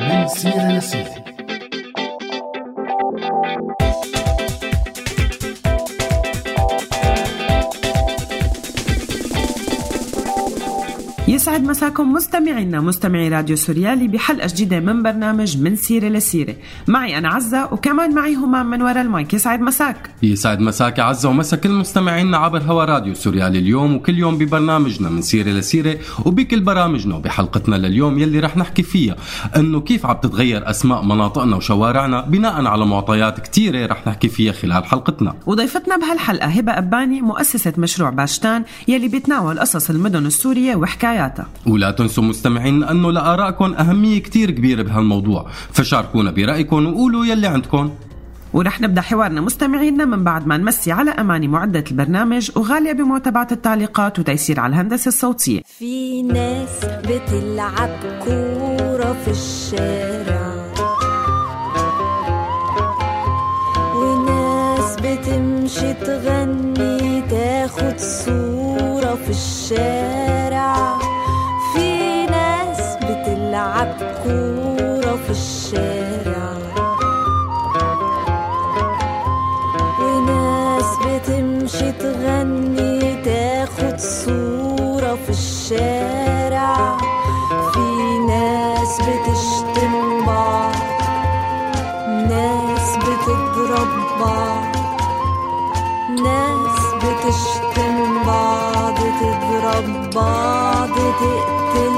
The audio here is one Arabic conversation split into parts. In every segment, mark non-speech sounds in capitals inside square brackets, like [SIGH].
من سيرة لسيرة يسعد مساكم مستمعينا مستمعي راديو سوريالي بحلقة جديدة من برنامج من سيرة لسيرة. معي أنا عزة وكمان معي همام من وراء المايك. يسعد مساك. يسعد مساك يا عزة ومسا كل مستمعينا عبر هوا راديو سوريالي اليوم وكل يوم ببرنامجنا من سيرة لسيرة وبكل برامجنا وبحلقتنا لليوم يلي رح نحكي فيها. إنه كيف عم تتغير أسماء مناطقنا وشوارعنا بناء على معطيات كتيرة رح نحكي فيها خلال حلقتنا. وضيفتنا بهالحلقة هبة أباني مؤسسة مشروع باشتان يلي بيتناول قصص المدن السورية وحكاياتها ولا تنسوا مستمعين انه لآرائكم أهمية كتير كبيرة بهالموضوع فشاركونا برأيكم وقولوا يلي عندكم. ورح نبدا حوارنا. مستمعينا من بعد ما نمسي على أماني معدة البرنامج وغالية بمتابعه التعليقات وتيسير على الهندسة الصوتية. في ناس بتلعب كورة في الشارع. وناس بتمشي تغني تاخد صورة في الشارع. بتلعب كورة في الشارع. وناس بتمشي تغني تاخد صورة في الشارع. في ناس بتشتم بعض ناس بتضرب بعض. ناس بتشتم بعض تضرب بعض تقتل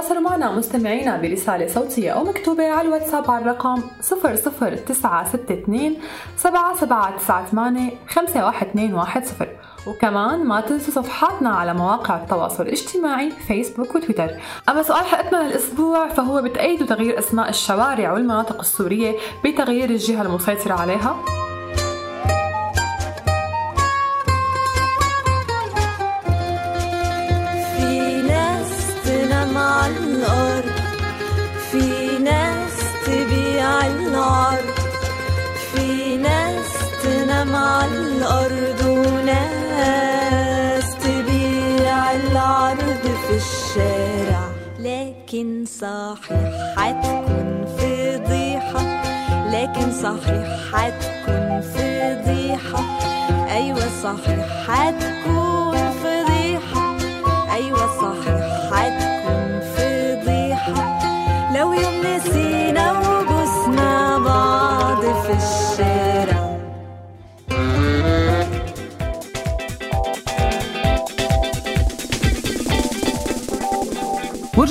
تواصلوا معنا مستمعينا برسالة صوتية أو مكتوبة على الواتساب على الرقم 00962 7798 51210 وكمان ما تنسوا صفحاتنا على مواقع التواصل الاجتماعي فيسبوك وتويتر أما سؤال حلقتنا للأسبوع فهو بتأيدوا تغيير أسماء الشوارع والمناطق السورية بتغيير الجهة المسيطرة عليها؟ الأرض في ناس تبيع العرض في ناس تنام على الأرض وناس تبيع العرض في الشارع. لكن صحيح حتكون فضيحة لكن صحيح حتكون فضيحة. أيوة صحيح حتكون فضيحة أيوة صحيح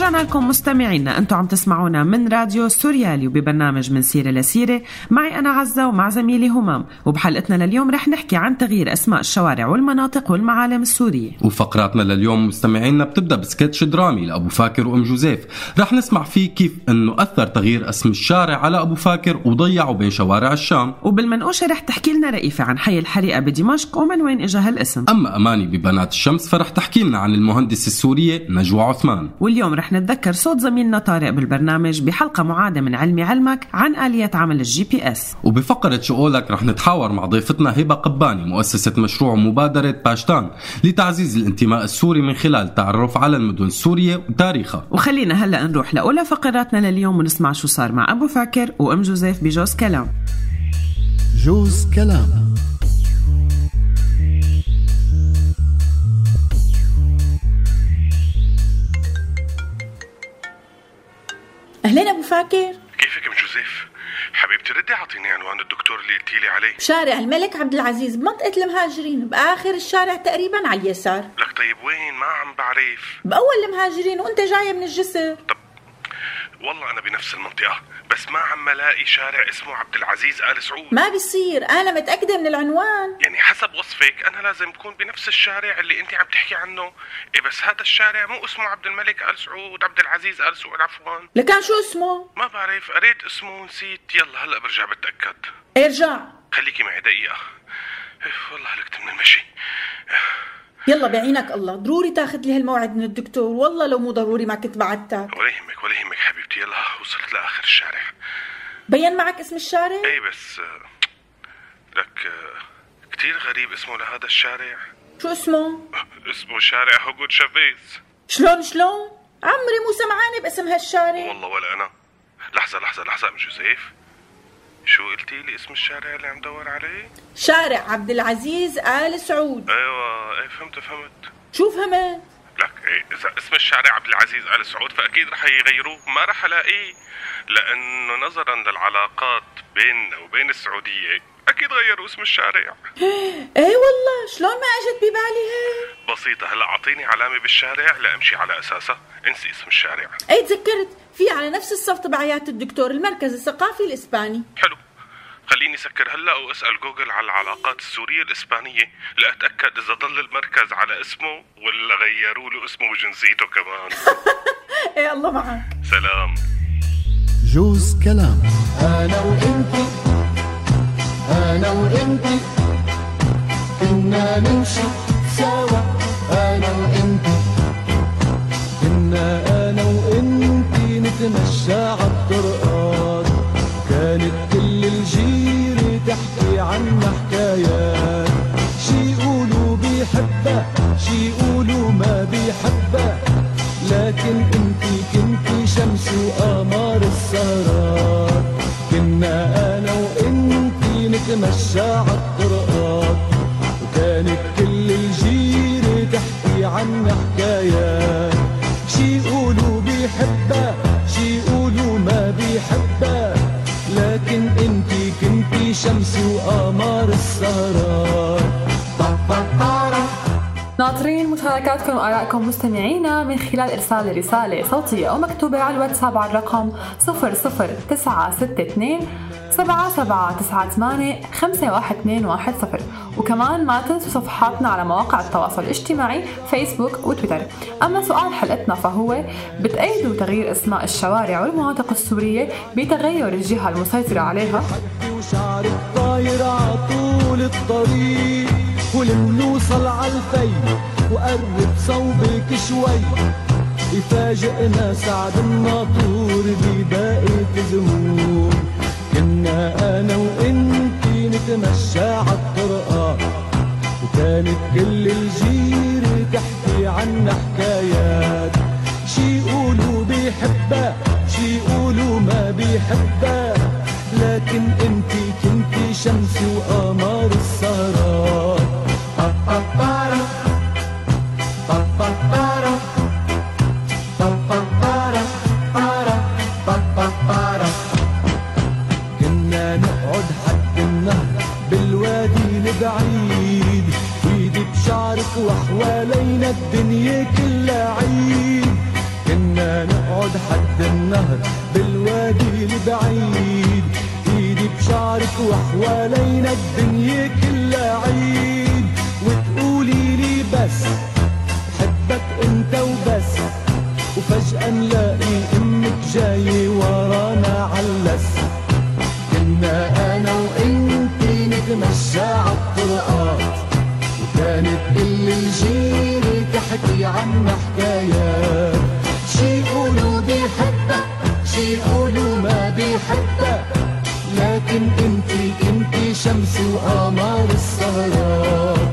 ورجعنا لكم مستمعينا أنتم عم تسمعونا من راديو سوريالي وببرنامج من سيرة لسيرة. معي أنا عزه ومع زميلي همام. وبحلقتنا لليوم رح نحكي عن تغيير أسماء الشوارع والمناطق والمعالم السورية. وفقراتنا لليوم مستمعينا بتبدأ بسكتش درامي لأبو فاكر وأم جوزيف. رح نسمع فيه كيف إنه أثر تغيير أسم الشارع على أبو فاكر وضيعوا بين شوارع الشام. وبالمنقوشة رح تحكي لنا رئيفة عن حي الحريقة بدمشق ومن وين اجى هالاسم. أما أماني ببنات الشمس فرح تحكي لنا عن المهندسه السورية نجوى عثمان. واليوم رح نتذكر صوت زميلنا طارق بالبرنامج بحلقة معادة من علمي علمك عن آلية عمل ال GPS. وبفقرة شو قولك رح نتحاور مع ضيفتنا هبة قباني مؤسسة مشروع مبادرة باشتان لتعزيز الانتماء السوري من خلال التعرف على المدن السورية وتاريخها. وخلينا هلا نروح لأولى فقراتنا لليوم ونسمع شو صار مع أبو فاكر وأم جوزيف بجوز كلام. جوز كلام. أهلين أبو فاكر. كيفك أم جوزيف؟ حبيبتي ردي أعطيني عنوان الدكتور اللي قلتي لي عليه. بشارع الملك عبد العزيز بمنطقة المهاجرين بآخر الشارع تقريبا على اليسار. لك طيب وين؟ ما عم بعرف. بأول المهاجرين وأنت جاي من الجسر. والله أنا بنفس المنطقة بس ما عم الاقي شارع اسمه عبد العزيز آل سعود. ما بيصير أنا متأكدة من العنوان. يعني حسب وصفك أنا لازم أكون بنفس الشارع اللي أنت عم تحكي عنه. إيه بس هذا الشارع مو اسمه عبد الملك آل سعود عبد العزيز آل سعود عفوا. لكان شو اسمه؟ ما بعرف قريت اسمه ونسيت يلا هلأ برجع بتأكد. ارجع. خليكي معي دقيقة. إيه، والله هلكت من المشي. يلا بعينك الله. ضروري تاخذ لي هالموعد من الدكتور. والله لو مو ضروري ما كنت بعتك ولا يهمك ولا يهمك حبيبتي. يلا وصلت لآخر الشارع. بين معك اسم الشارع؟ إي بس لك كتير غريب اسمه لهذا الشارع. شو اسمه؟ اسمه شارع هوجود شافيز شلون شلون؟ عمري مو سمعانه باسم هالشارع. والله ولا أنا. لحظة لحظة لحظة ام جوزيف شو قلتي لي اسم الشارع اللي عم دور عليه؟ شارع عبد العزيز آل سعود. أيوه إيه فهمت فهمت. شو فهمت لك إيه إذا اسم الشارع عبد العزيز آل سعود فأكيد رح يغيروه. ما رح ألاقيه لأنه نظرا للعلاقات بيننا وبين السعودية أكيد غيروا اسم الشارع. [GASPS] إيه والله شلون ما اجت ببالي؟ هيك بسيطة هلا أعطيني علامة بالشارع لامشي على أساسها. انسي اسم الشارع. إيه تذكرت في على نفس الصف تبع عيادة الدكتور المركز الثقافي الإسباني. حلو. خليني سكر هلا وأسأل جوجل على العلاقات السورية الإسبانية. لاتاكد إذا ضل المركز على اسمه ولا غيروا له اسمه وجنسيته كمان. [LAUGHS] إيه الله معك سلام. جوز كلام. أنا وإنتي أنا وإنتي. كنا نمشي سوا أنا وإنتي. كنا أنا وإنتي. نتمشى عالطرقات نتمشى عالطرقات وكانت كل الجيرة تحكي عنا حكايات. شي يقولوا بيحبها شي يقولوا ما بيحبها. لكن انتي كنتي شمس وقمر السهرات ناطرين مشاركاتكم وآرائكم مستمعينا من خلال إرسال رسالة صوتية أو مكتوبة على الواتساب على الرقم 00962 7798 51210 وكمان ما تنسوا صفحاتنا على مواقع التواصل الاجتماعي فيسبوك وتويتر. أما سؤال حلقتنا فهو بتأيدوا تغيير أسماء الشوارع والمناطق السورية بتغير الجهة المسيطرة عليها؟ وشعرك طاير عطول الطريق ولمنوصل عالفي وقرب صوبك شوي. يفاجئنا سعد الناطور بباقي زهور كنا أنا وانتي نتمشى عالطرقات وكانت كل الجيرة تحكي عنا حكايات. شي يقولوا بيحبها شي يقولوا ما بيحبها. لكن انتي كنتي شمس وقمر السهرات البعيد ايدي بشعرك وحوالينا الدنيا كلها عيد. كنا نقعد حد النهر بالوادي البعيد. ايدي بشعرك وحوالينا الدنيا كلها عيد. وتقولي لي بس بحبك أنت وبس. وفجأة نلاقي أمك جاية ورانا علس كنا وانتي نتمشى عالطرقات وكانت كل الجيرة تحكي عنا حكايات شي يقولوا بيحبها شي يقولوا ما بيحبها لكن انتي كنتي شمس وقمر السهرات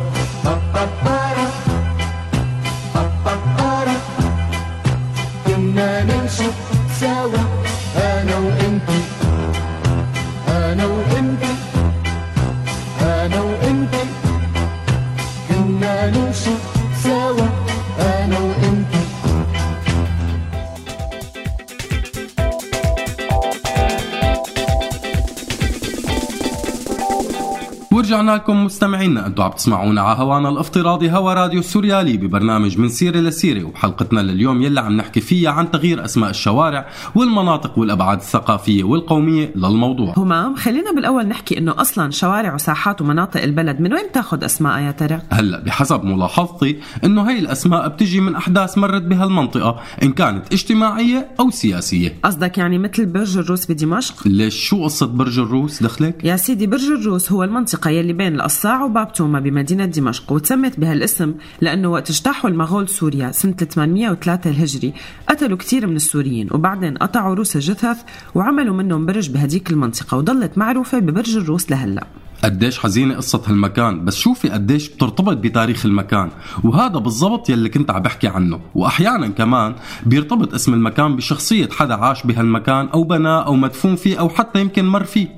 ورجعنا لكم مستمعينا. أنتم عم تسمعونا على هوانا الافتراضي هوا راديو سوريالي ببرنامج من سيره لسيره وبحلقتنا لليوم يلي عم نحكي فيها عن تغيير أسماء الشوارع والمناطق والأبعاد الثقافية والقومية للموضوع. همام خلينا بالأول نحكي إنه أصلا شوارع وساحات ومناطق البلد من وين بتاخذ أسماء يا ترى؟ هلأ بحسب ملاحظتي إنه هي الأسماء بتجي من أحداث مرت بهالمنطقة إن كانت اجتماعية أو سياسية. قصدك يعني مثل برج الروس بدمشق؟ ليش؟ شو قصة برج الروس؟ دخلك؟ يا سيدي برج الروس هو المنطقة يلي بين القصاع وباب توما بمدينة دمشق وتسمت بهالاسم لأنه وقت اجتاحوا المغول سوريا سنة 803 الهجري. قتلوا كثير من السوريين وبعدين قطعوا روس الجثث وعملوا منهم برج بهديك المنطقة وضلت معروفة ببرج الروس لهلأ. قديش حزينة قصة هالمكان بس شوفي قديش بترتبط بتاريخ المكان؟ وهذا بالضبط يلي كنت عم بحكي عنه. وأحيانا كمان بيرتبط اسم المكان بشخصية حدا عاش بهالمكان أو بناه أو مدفون فيه أو حتى يمكن مر فيه.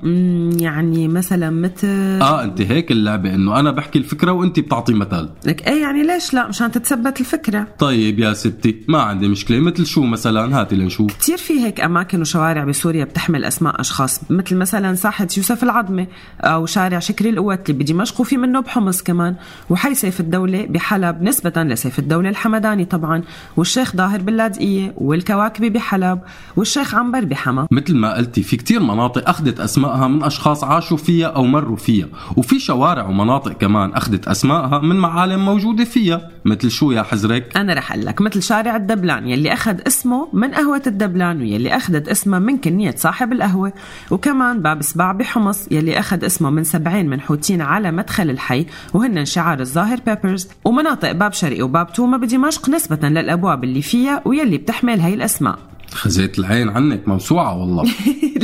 يعني مثلا مثل آه أنت هيك اللعبة إنه أنا بحكي الفكرة وأنت بتعطي مثل لك إيه يعني ليش لا؟ مشان تتثبت الفكرة. طيب يا ستي ما عندي مشكلة مثل شو مثلا؟ هاتي لنشوف. كتير في هيك أماكن وشوارع بسوريا بتحمل أسماء أشخاص مثل مثلا ساحة يوسف العظمة أو شارع شكري القوتلي بدمشق وفي منه بحمص كمان. وحي سيف الدولة بحلب نسبة لسيف الدولة الحمداني طبعا. والشيخ ظاهر باللاذقية والكواكبي بحلب والشيخ عنبر بحما مثل ما قلتي في كتير مناطق أخذت أسمائها من أشخاص عاشوا فيها أو مروا فيها. وفي شوارع ومناطق كمان أخذت أسمائها من معالم موجودة فيها. مثل شو يا حزرك أنا رح أقول لك مثل شارع الدبلان يلي أخذ اسمه من قهوة الدبلان ويلي أخذت اسمها من كنية صاحب القهوة. وكمان باب سباع بحمص يلي أخذ اسمه من سبعين منحوتين على مدخل الحي وهن شعار الظاهر بيبرس ومناطق باب شرقي وباب توما بدمشق نسبة للأبواب اللي فيها ويلي بتحمل هاي الأسماء. خزيت العين عنك موسوعة والله. [LAUGHS]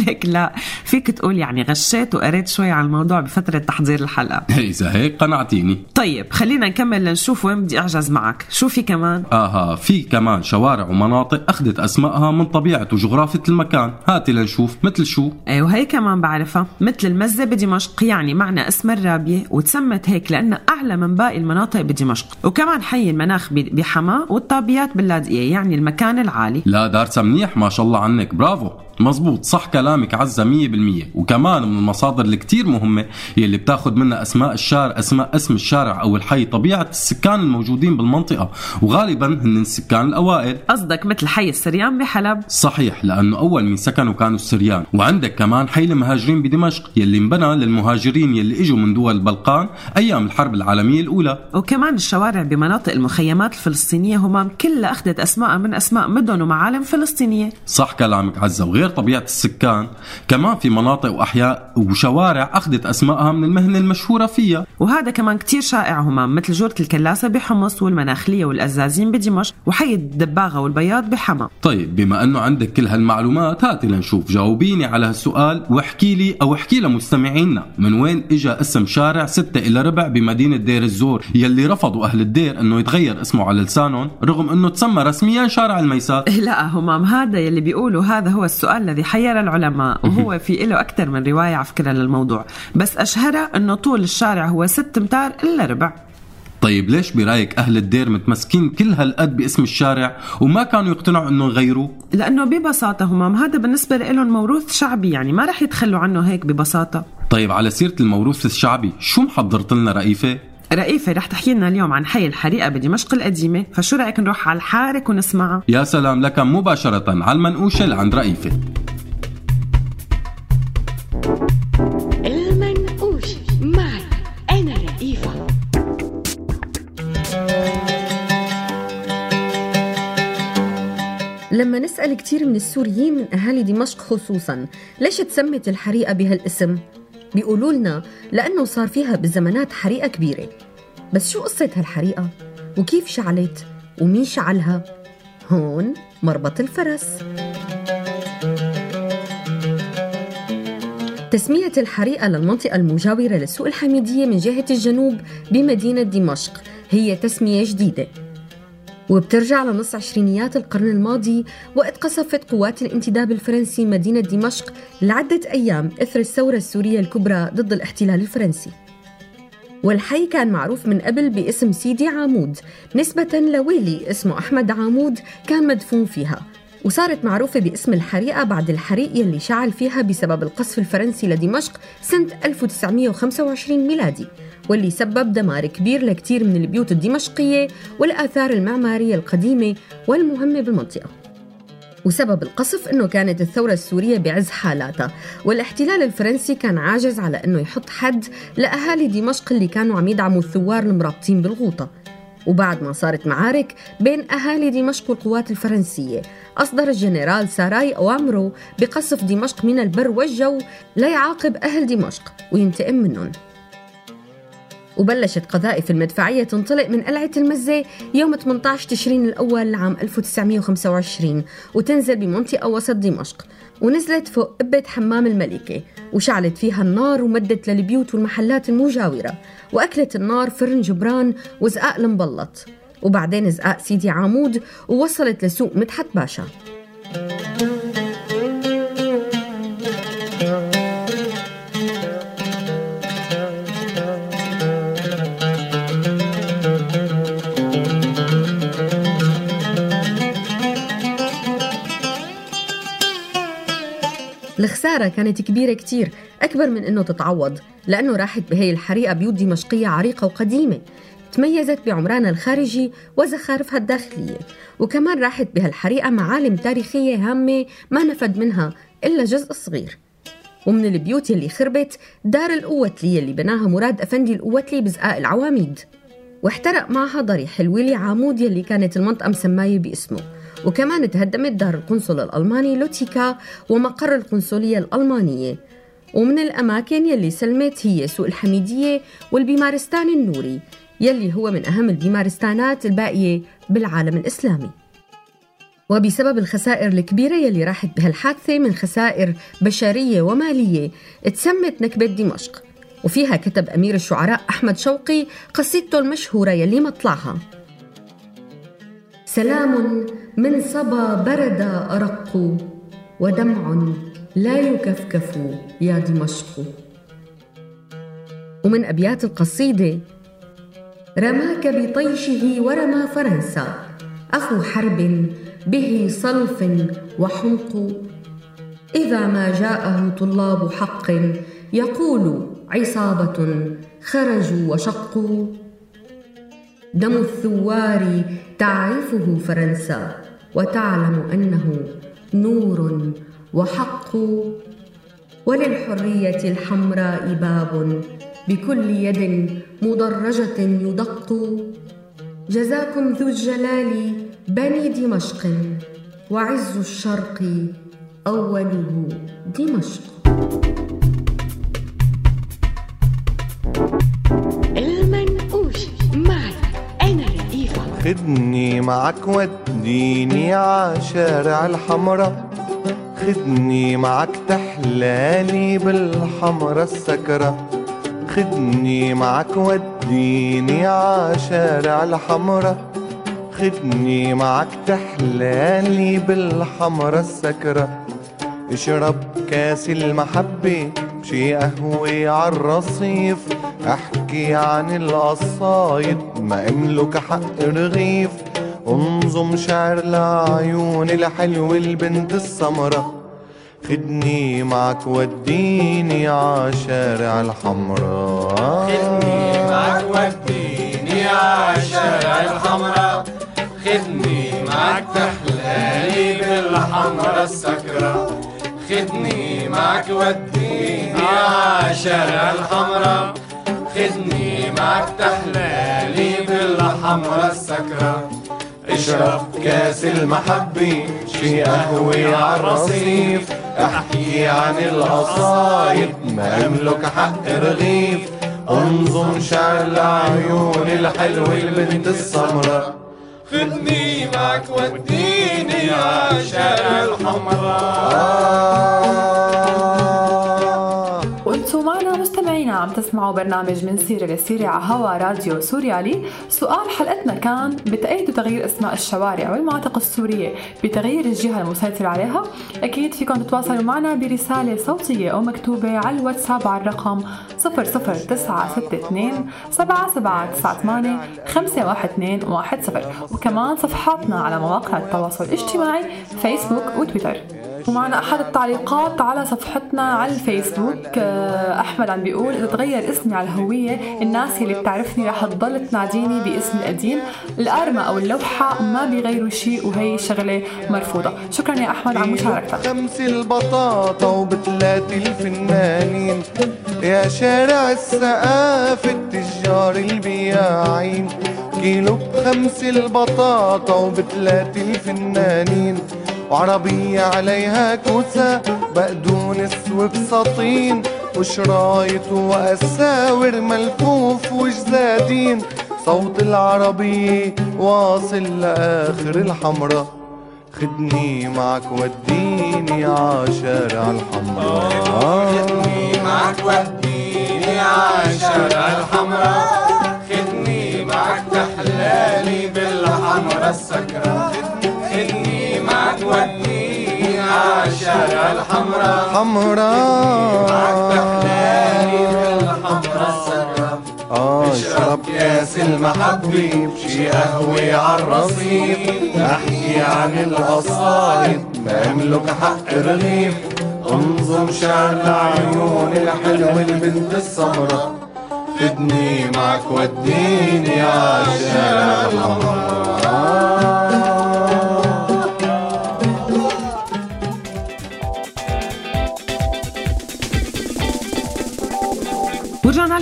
ليك لا. فيك تقول يعني غشيت وقريت شوي عن الموضوع بفترة تحضير الحلقة. [LAUGHS] إذا هيك قنعتيني. طيب خلينا نكمل لنشوف وين بدي أعجز معك. شو في كمان؟ آها في كمان شوارع ومناطق أخذت أسمائها من طبيعة وجغرافية المكان. هاتي لنشوف مثل شو؟ إيه وهي كمان بعرفها. مثل المزة بدمشق يعني معنى اسم الرابية وتسمت هيك لأنها أعلى من باقي المناطق بدمشق وكمان حي المناخ ب- بحما والطابيات باللاذقية يعني المكان العالي. لا دارسة منيح ما شاء الله عنك. برافو. مزبوط صح كلامك عزة مية بالمية. وكمان من المصادر الكتير مهمة يلي بتاخد منها أسماء الشارع أسماء اسم الشارع أو الحي طبيعة السكان الموجودين بالمنطقة. وغالبا هن السكان الأوائل. قصدك مثل حي السريان بحلب؟ صحيح لأنه أول من سكنوا كانوا السريان. وعندك كمان حي المهاجرين بدمشق يلي انبنى للمهاجرين يلي إجوا من دول البلقان أيام الحرب العالمية الأولى. وكمان الشوارع بمناطق المخيمات الفلسطينية همام كلها أخذت أسماء من أسماء مدن ومعالم فلسطينية. صح كلامك عزة وغير طبيعة السكان كمان في مناطق وأحياء وشوارع أخذت أسمائها من المهنة المشهورة فيها. وهذا كمان كتير شائع همام مثل جورة الكلاسة بحمص والمناخلية والأزازين بدمشق وحي الدباغة والبياض بحما طيب بما أنه عندك كل هالمعلومات هاتي لنشوف. جاوبيني على هالسؤال واحكي لي أو احكي لمستمعينا. من وين إجا اسم شارع ستة إلى ربع بمدينة دير الزور؟ يلي رفضوا أهل الدير أنه يتغير اسمه على لسانهم رغم أنه تسمى رسميا شارع الميسات [LAUGHS] لا همام هذا يلي بيقولوا هذا هو السؤال الذي حير العلماء وهو [LAUGHS] في له أكثر من رواية على فكرة للموضوع. بس أشهرها أنه طول الشارع هو ست امتار إلا ربع. طيب ليش برأيك أهل الدير متمسكين كل هالقد باسم الشارع وما كانوا يقتنعوا أنه يغيروه لأنه ببساطة همام هذا بالنسبة لهم موروث شعبي يعني ما رح يتخلوا عنه هيك ببساطة. طيب على سيرة الموروث الشعبي شو محضرت لنا رئيفة؟ رئيفة رح تحكي لنا اليوم عن حي الحريقة بدمشق القديمة فشو رأيك نروح على الحارك ونسمعها؟ يا سلام لك مباشرة على المنقوشة لعند رئيفة. لما نسأل كتير من السوريين من أهالي دمشق خصوصا ليش تسمت الحريقة بهالاسم؟ بيقولوا لنا لأنه صار فيها بالزمانات حريقة كبيرة بس شو قصة هالحريقة؟ وكيف شعلت؟ ومين شعلها؟ هون مربط الفرس تسمية الحريقة للمنطقة المجاورة لسوق الحميدية من جهة الجنوب بمدينة دمشق هي تسمية جديدة وبترجع لنص عشرينيات القرن الماضي وقت قصفت قوات الانتداب الفرنسي مدينة دمشق لعدة أيام إثر الثورة السورية الكبرى ضد الاحتلال الفرنسي. والحي كان معروف من قبل باسم سيدي عامود نسبة لويلي اسمه أحمد عامود كان مدفون فيها. وصارت معروفة باسم الحريقة بعد الحريق يلي شعل فيها بسبب القصف الفرنسي لدمشق سنة 1925 ميلادي واللي سبب دمار كبير لكتير من البيوت الدمشقية والآثار المعمارية القديمة والمهمة بالمنطقة. وسبب القصف إنه كانت الثورة السورية بعز حالاتها والاحتلال الفرنسي كان عاجز على إنه يحط حد لأهالي دمشق اللي كانوا عم يدعموا الثوار المرابطين بالغوطة. وبعد ما صارت معارك بين أهالي دمشق والقوات الفرنسية أصدر الجنرال ساراي أوامره بقصف دمشق من البر والجو ليعاقب أهل دمشق وينتقم منهم. وبلشت قذائف المدفعية تنطلق من قلعة المزة يوم 18 تشرين الأول لعام 1925 وتنزل بمنطقة وسط دمشق ونزلت فوق قبة حمام الملكة وشعلت فيها النار ومدت للبيوت والمحلات المجاورة وأكلت النار فرن جبران وزقاق المبلط وبعدين زقاق سيدي عامود ووصلت لسوق مدحت باشا. الخسارة كانت كبيرة كتير أكبر من أنه تتعوض لأنه راحت بهي الحريقة بيوت دمشقية عريقة وقديمة. تميزت بعمرانها الخارجي وزخارفها الداخلية. وكمان راحت بهالحريقة معالم تاريخية هامة ما نفد منها إلا جزء صغير. ومن البيوت يلي خربت دار القوتلي اللي بناها مراد أفندي القوتلي بزقاق العواميد. واحترق معها ضريح الويلي عامود يلي كانت المنطقة مسماية باسمه. وكمان تهدمت دار القنصل الألماني لوتيكا ومقر القنصلية الألمانية. ومن الأماكن يلي سلمت هي سوق الحميدية والبيمارستان النوري يلي هو من أهم البيمارستانات الباقية بالعالم الإسلامي. وبسبب الخسائر الكبيرة يلي راحت بهالحادثة من خسائر بشرية ومالية تسمت نكبة دمشق. وفيها كتب أمير الشعراء أحمد شوقي قصيدته المشهورة يلي مطلعها. سلام من صبا برد أرق ودمع لا يكفكف يا دمشق. ومن أبيات القصيدة رماك بطيشه ورمى فرنسا. أخو حرب به صلف وحمق إذا ما جاءه طلاب حق يقول عصابة خرجوا وشقوا. دم الثوار تعرفه فرنسا وتعلم أنه نور وحق. وللحرية الحمراء باب بكل يد مدرجة يدق. جزاكم ذو الجلال بني دمشق وعز الشرق أوله دمشق. خدني معك وديني عشارع الحمرا خدني معك تحلالي بالحمرا السكرة. خدني معك وديني عشارع الحمرا خدني معك تحلالي بالحمرا السكرة. اشرب كاس المحبة بشي قهوة عالرصيف أحكي عن القصايد ما أملك حق رغيف. انظم شعر العيون الحلوة البنت السمرة. خدني معك وديني عشارع الحمراء خدني معك وديني عشارع الحمراء خدني معك تحلالي بالحمرا السكرة. خدني معك وديني عشارع الحمراء خدني معك تحلالي بالحمرا السكرة. اشرب كاس المحبة شي قهوة عالرصيف أحكي عن القصايد ما أملك حق رغيف. انظم شعر العيون الحلوة البنت السمرة. خدني معك وديني عشارع الحمراء. عم تسمعوا برنامج من سيرة لسيرة على هوا راديو سوريالي. سؤال حلقتنا كان بتأيدوا تغيير أسماء الشوارع والمناطق السورية بتغيير الجهة المسيطرة عليها. أكيد فيكم تتواصلوا معنا برسالة صوتية أو مكتوبة على الواتساب على الرقم 00962 7798 51210 وكمان صفحاتنا على مواقع التواصل الاجتماعي فيسبوك وتويتر. ومعنا أحد التعليقات على صفحتنا على الفيسبوك. آه، أحمد عم بيقول إذا تغير اسمي على الهوية الناس اللي بتعرفني رح تضل تناديني باسمي القديم. الارمه أو اللوحة ما بيغيروا شيء وهي شغلة مرفوضة. شكرا يا أحمد على مشاركتك. خمس البطاطا وبثلاثة الفنانين. يا شارع السقاف التجار البياعين. كيلو بخمس البطاطا وبثلاثة الفنانين. وعربية عليها كوسة بقدونس وبساطين وشرايط وأساور ملفوف وجزادين. صوت العربية واصل لآخر الحمرا خدني معك وديني عشارع الحمراء. خدني معك وديني عالشارع الحمراء. خدني معك تحلالي بالحمرا السكرة. خدني معك وديني عالشارع الحمراء حمراء آه اشرب كاس المحبة بشي قهوة عالرصيف احكي عن القصايد ما املك حق رغيف انظم شعر العيون الحلوة البنت السمرة. خدني معك وديني عالشارع الحمراء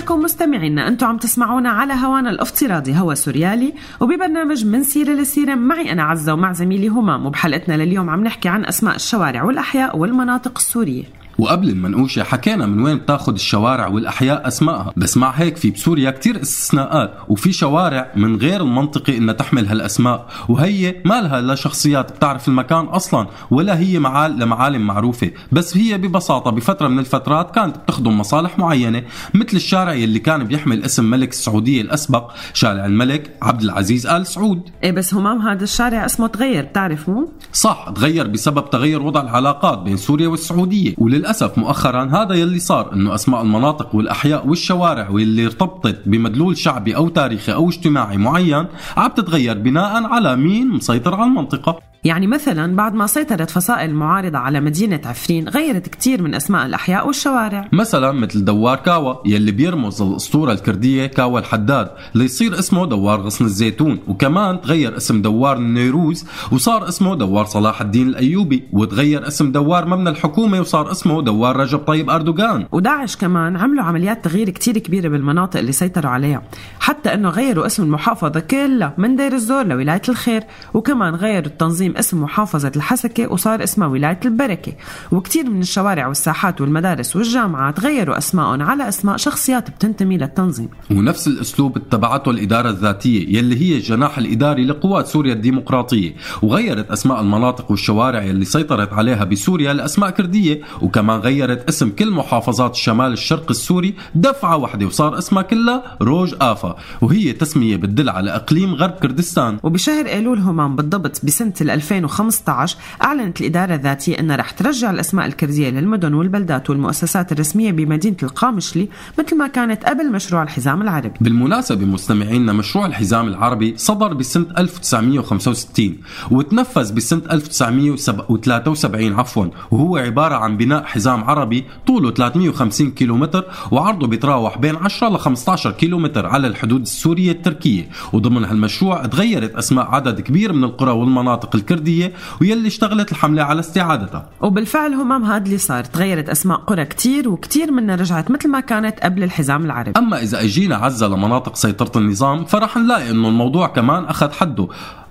لكم مستمعينا أنتم عم تسمعونا على هوانا الافتراضي هوا سوريالي وببرنامج من سيرة لسيرة معي أنا عزة ومع زميلي همام وبحلقتنا لليوم عم نحكي عن أسماء الشوارع والأحياء والمناطق السورية. وقبل المنقوشة حكينا من وين بتاخد الشوارع والأحياء أسمائها. بس مع هيك في بسوريا كتير استثناءات وفي شوارع من غير المنطقي إنها تحمل هالأسماء. وهي ما لها لا شخصيات بتعرف المكان أصلا ولا هي معال لمعالم معروفة. بس هي ببساطة بفترة من الفترات كانت بتخدم مصالح معينة مثل الشارع يلي كان بيحمل اسم ملك السعودية الأسبق شارع الملك عبد العزيز آل سعود. إيه بس همام هذا الشارع اسمه تغير بتعرف مو؟ صح تغير بسبب تغير وضع العلاقات بين سوريا والسعودية. وللأسف مؤخرا هذا يلي صار إنه أسماء المناطق والأحياء والشوارع واللي ارتبطت بمدلول شعبي أو تاريخي أو اجتماعي معين عم تتغير بناء على مين مسيطر على المنطقة. يعني مثلا بعد ما سيطرت فصائل المعارضة على مدينة عفرين غيرت كتير من أسماء الأحياء والشوارع. مثلا مثل دوار كاوا يلي بيرمز للأسطورة الكردية كاوا الحداد ليصير اسمه دوار غصن الزيتون وكمان تغير اسم دوار النيروز وصار اسمه دوار صلاح الدين الأيوبي وتغير اسم دوار مبنى الحكومة وصار اسمه دوار رجب طيب أردوغان. وداعش كمان عملوا عمليات تغيير كتير كبيرة بالمناطق اللي سيطروا عليها حتى أنه غيروا اسم المحافظة كلها من دير الزور لولاية الخير وكمان غيروا التنظيم اسم محافظة الحسكة وصار اسمها ولاية البركة. وكتير من الشوارع والساحات والمدارس والجامعات غيروا أسمائهم على أسماء شخصيات بتنتمي للتنظيم. ونفس الأسلوب اتبعته الاداره الذاتية يلي هي الجناح الإداري لقوات سوريا الديمقراطية. وغيرت أسماء المناطق والشوارع يلي سيطرت عليها بسوريا لأسماء كردية وكمان غيرت اسم كل محافظات الشمال الشرق السوري دفعة واحدة وصار اسمها كلها روج آفا. وهي تسمية بتدل على إقليم غرب كردستان. وبشهر إيلول همام بالضبط بسنة 2015 أعلنت الإدارة الذاتية انها رح ترجع الأسماء الكردية للمدن والبلدات والمؤسسات الرسمية بمدينة القامشلي مثل ما كانت قبل مشروع الحزام العربي. بالمناسبة مستمعينا مشروع الحزام العربي صدر بسنة 1965 وتنفذ بسنة 1973 عفوا وهو عبارة عن بناء حزام عربي طوله 350 كيلومتر وعرضه بيتراوح بين 10 ل 15 كيلومتر على الحدود السورية التركية وضمن هالمشروع تغيرت أسماء عدد كبير من القرى والمناطق الكردية ويلي اشتغلت الحملة على استعادتها. وبالفعل همام هذا اللي صار. تغيرت أسماء قرى كتير وكتير منها رجعت مثل ما كانت قبل الحزام العربي. أما إذا أجينا عزة لمناطق سيطرة النظام فرح نلاقي إنه الموضوع كمان أخذ حده.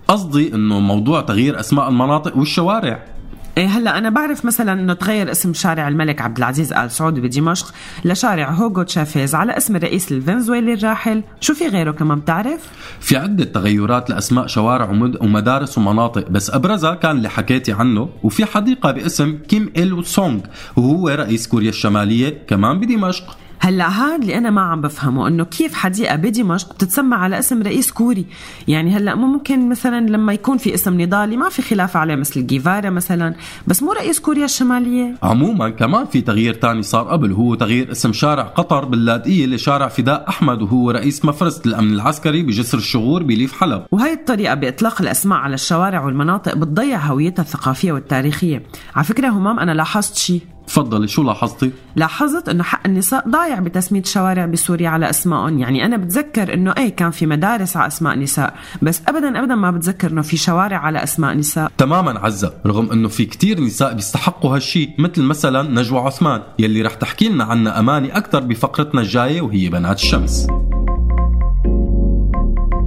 قصدي إنه موضوع تغيير أسماء المناطق والشوارع. إيه هلا أنا بعرف مثلا إنه تغير اسم شارع الملك عبد العزيز آل سعود بدمشق لشارع هوغو تشافيز على اسم الرئيس الفنزويلي الراحل. شو في غيره كمان بتعرف؟ في عدة تغيرات لأسماء شوارع ومد- ومدارس ومناطق بس أبرزها كان اللي حكيتي عنه وفي حديقة باسم كيم إل سونغ وهو رئيس كوريا الشمالية كمان بدمشق. هلا هاد اللي أنا ما عم بفهمه إنه كيف حديقه بدمشق بتتسمى على اسم رئيس كوري؟ يعني هلا مو ممكن مثلا لما يكون في اسم نضالي ما في خلاف عليه مثل جيفارا مثلا بس مو رئيس كوريا الشمالية. عموما كمان في تغيير تاني صار قبل وهو تغيير اسم شارع قطر باللاذقية لشارع فداء أحمد وهو رئيس مفرزة الأمن العسكري بجسر الشغور بليف حلب. وهي الطريقة بإطلاق الأسماء على الشوارع والمناطق بتضيع هويتها الثقافية والتاريخية. على فكرة همام أنا لاحظت شيء. تفضلي شو لاحظتي؟ لاحظت إنه حق النساء ضايع بتسمية شوارع بسوريا على أسمائهم، يعني أنا بتذكر إنه إيه كان في مدارس على أسماء نساء، بس ابدا ابدا ما بتذكر إنه في شوارع على أسماء نساء. تماما عزة رغم إنه في كتير نساء بيستحقوا هالشي مثل مثلا نجوى عثمان يلي رح تحكي لنا عنها أماني أكثر بفقرتنا الجاية وهي بنات الشمس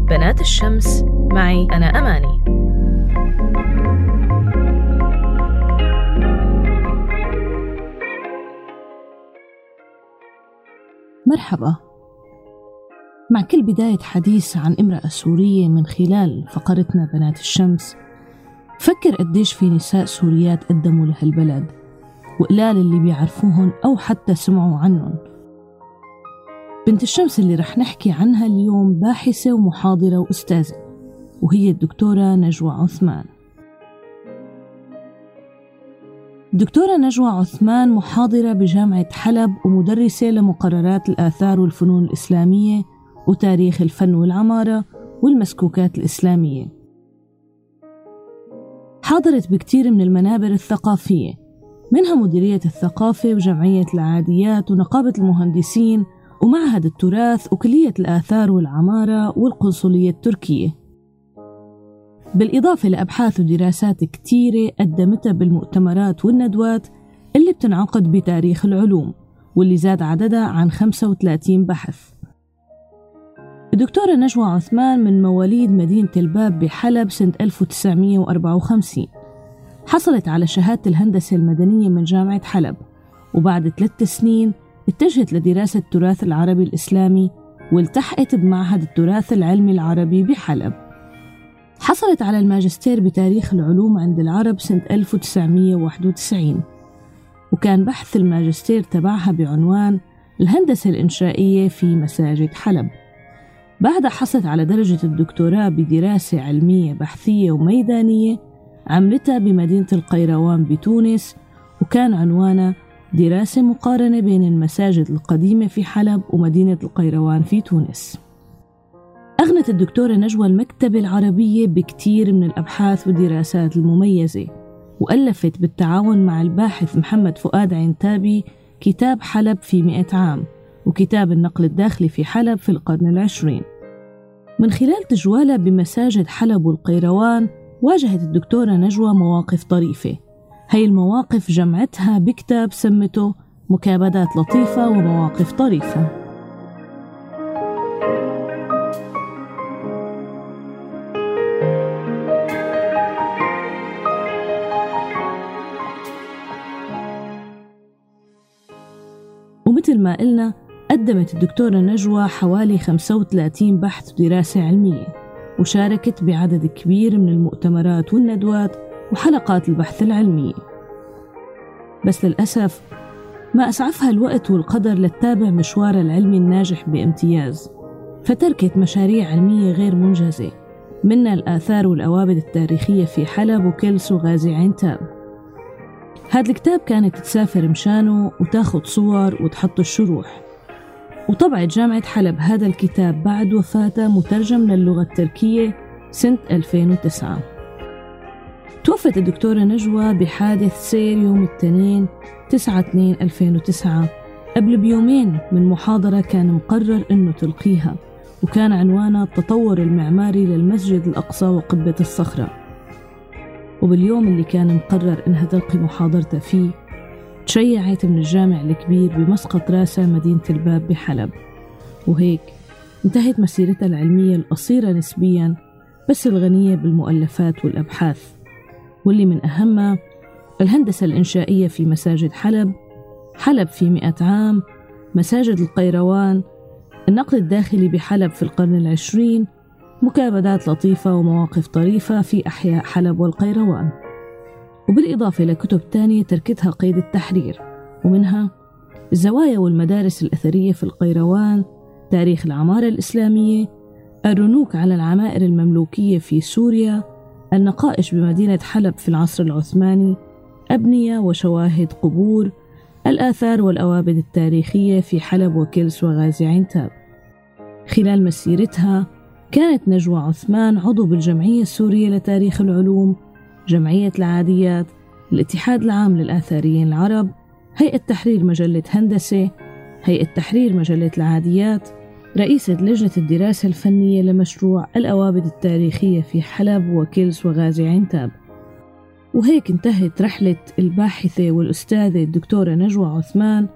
بنات الشمس معي أنا أماني مرحبا. مع كل بداية حديث عن امرأة سورية من خلال فقرتنا بنات الشمس فكر قديش في نساء سوريات قدموا لهالبلد وقلال اللي بيعرفوهن أو حتى سمعوا عنهم. بنت الشمس اللي رح نحكي عنها اليوم باحثة ومحاضرة وأستاذة وهي الدكتورة نجوى عثمان. الدكتورة نجوى عثمان محاضرة بجامعة حلب ومدرسة لمقررات الآثار والفنون الإسلامية وتاريخ الفن والعمارة والمسكوكات الإسلامية. حاضرت بكتير من المنابر الثقافية منها مديرية الثقافة وجمعية العاديات ونقابة المهندسين ومعهد التراث وكلية الآثار والعمارة والقنصلية التركية. بالإضافة لأبحاث ودراسات كتيرة قدمتها بالمؤتمرات والندوات اللي بتنعقد بتاريخ العلوم واللي زاد عددها عن 35 بحث. الدكتورة نجوى عثمان من مواليد مدينة الباب بحلب سنة 1954 حصلت على شهادة الهندسة المدنية من جامعة حلب وبعد ثلاث سنين اتجهت لدراسة التراث العربي الإسلامي والتحقت بمعهد التراث العلمي العربي بحلب. حصلت على الماجستير بتاريخ العلوم عند العرب سنة 1991 وكان بحث الماجستير تبعها بعنوان الهندسة الإنشائية في مساجد حلب. بعدها حصلت على درجة الدكتوراه بدراسة علمية بحثية وميدانية عملتها بمدينة القيروان بتونس وكان عنوانها دراسة مقارنة بين المساجد القديمة في حلب ومدينة القيروان في تونس. أغنت الدكتورة نجوى المكتبة العربية بكتير من الأبحاث والدراسات المميزة وألفت بالتعاون مع الباحث محمد فؤاد عنتابي كتاب حلب في مئة عام وكتاب النقل الداخلي في حلب في القرن العشرين. من خلال تجوالها بمساجد حلب والقيروان واجهت الدكتورة نجوى مواقف طريفة. هي المواقف جمعتها بكتاب سمته مكابدات لطيفة ومواقف طريفة. ومثل ما قلنا قدمت الدكتورة نجوى حوالي 35 بحث ودراسة علمية وشاركت بعدد كبير من المؤتمرات والندوات وحلقات البحث العلمية بس للأسف ما أسعفها الوقت والقدر لتتابع مشوارها العلمي الناجح بامتياز فتركت مشاريع علمية غير منجزة منها الآثار والأوابد التاريخية في حلب وكلس وغازي عنتاب. هذا الكتاب كانت تسافر مشانه وتاخد صور وتحط الشروح. وطبعت جامعة حلب هذا الكتاب بعد وفاته مترجم للغة التركية سنة 2009 توفت الدكتورة نجوى بحادث سير يوم الاثنين 9 2 2009 قبل بيومين من محاضرة كان مقرر إنه تلقيها وكان عنوانها التطور المعماري للمسجد الأقصى وقبة الصخرة. وباليوم اللي كان مقرر إنها تلقي محاضرتها فيه تشيعت من الجامع الكبير بمسقط راسها مدينة الباب بحلب. وهيك انتهت مسيرتها العلمية القصيرة نسبيا بس الغنية بالمؤلفات والأبحاث. واللي من أهمها الهندسة الإنشائية في مساجد حلب. حلب في مئة عام مساجد القيروان النقل الداخلي بحلب في القرن العشرين مكابدات لطيفة ومواقف طريفة في أحياء حلب والقيروان. وبالإضافة لكتب تانية تركتها قيد التحرير ومنها الزوايا والمدارس الأثرية في القيروان تاريخ العمارة الإسلامية الرنوك على العمائر المملوكية في سوريا النقائش بمدينة حلب في العصر العثماني أبنية وشواهد قبور الآثار والأوابد التاريخية في حلب وكلس وغازي عنتاب خلال مسيرتها كانت نجوى عثمان عضو بالجمعية السورية لتاريخ العلوم جمعية العاديات الاتحاد العام للآثاريين العرب هيئة تحرير مجلة هندسة هيئة تحرير مجلة العاديات رئيسة لجنة الدراسة الفنية لمشروع الأوابد التاريخية في حلب وكلس وغازي عنتاب. وهيك انتهت رحلة الباحثة والأستاذة الدكتورة نجوى عثمان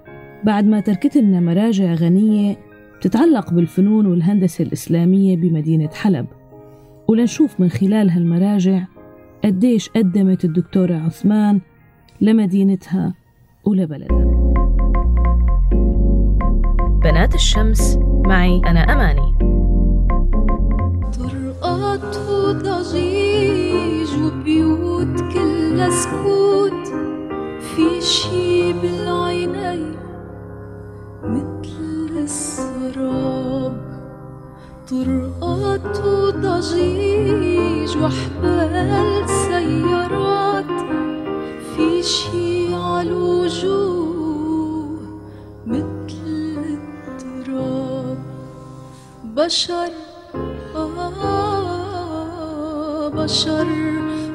بعد ما تركت لنا مراجع غنية بتتعلق بالفنون والهندسة الإسلامية بمدينة حلب. ولنشوف من خلال هالمراجع قديش قدمت الدكتورة عثمان لمدينتها ولبلدها. بنات الشمس معي أنا أماني. طرقات وضجيج وبيوت كلها سكوت طرقات وضجيج وحبال سيارات في شي عالوجوه مثل التراب بشر آه بشر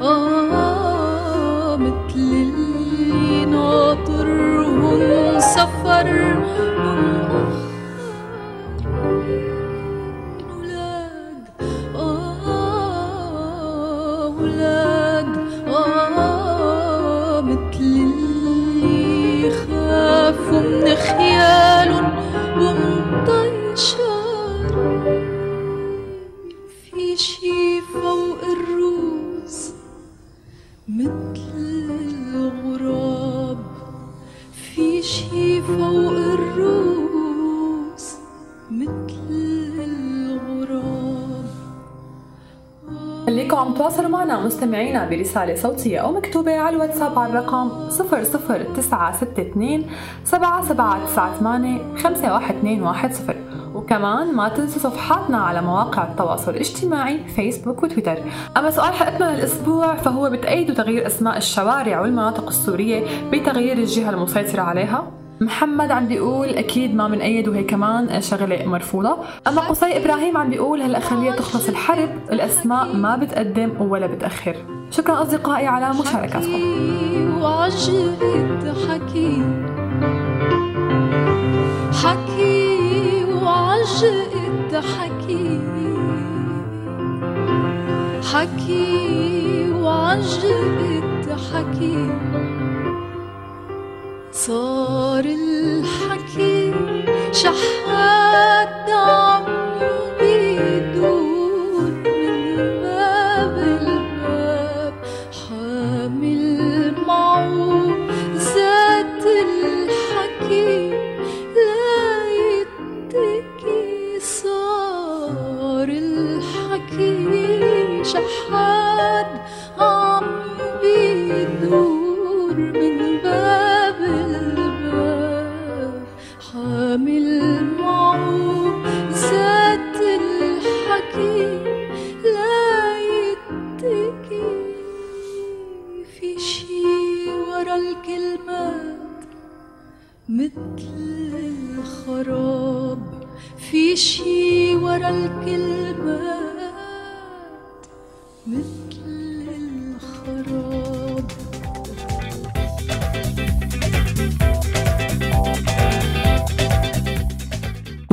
آه مثل اللي ناطرهم سفر ولاد خليكم عم تواصلوا معنا مستمعينا برسالة صوتية أو مكتوبة على الواتساب على الرقم 00962 7798 51210 وكمان ما تنسوا صفحاتنا على مواقع التواصل الاجتماعي فيسبوك وتويتر. أما سؤال حلقتنا للأسبوع فهو بتأيد تغيير أسماء الشوارع والمناطق السورية بتغيير الجهة المسيطرة عليها؟ محمد عم بيقول أكيد ما بنأيد وهي كمان شغلة مرفوضة. أما قصي إبراهيم عم بيقول هلا خليها تخلص الحرب الأسماء ما بتقدم ولا بتأخر. شكرا أصدقائي على مشاركتكم. وعجقت حكي حكي حكي حكي وعجقت حكي صار الحكي شحات عم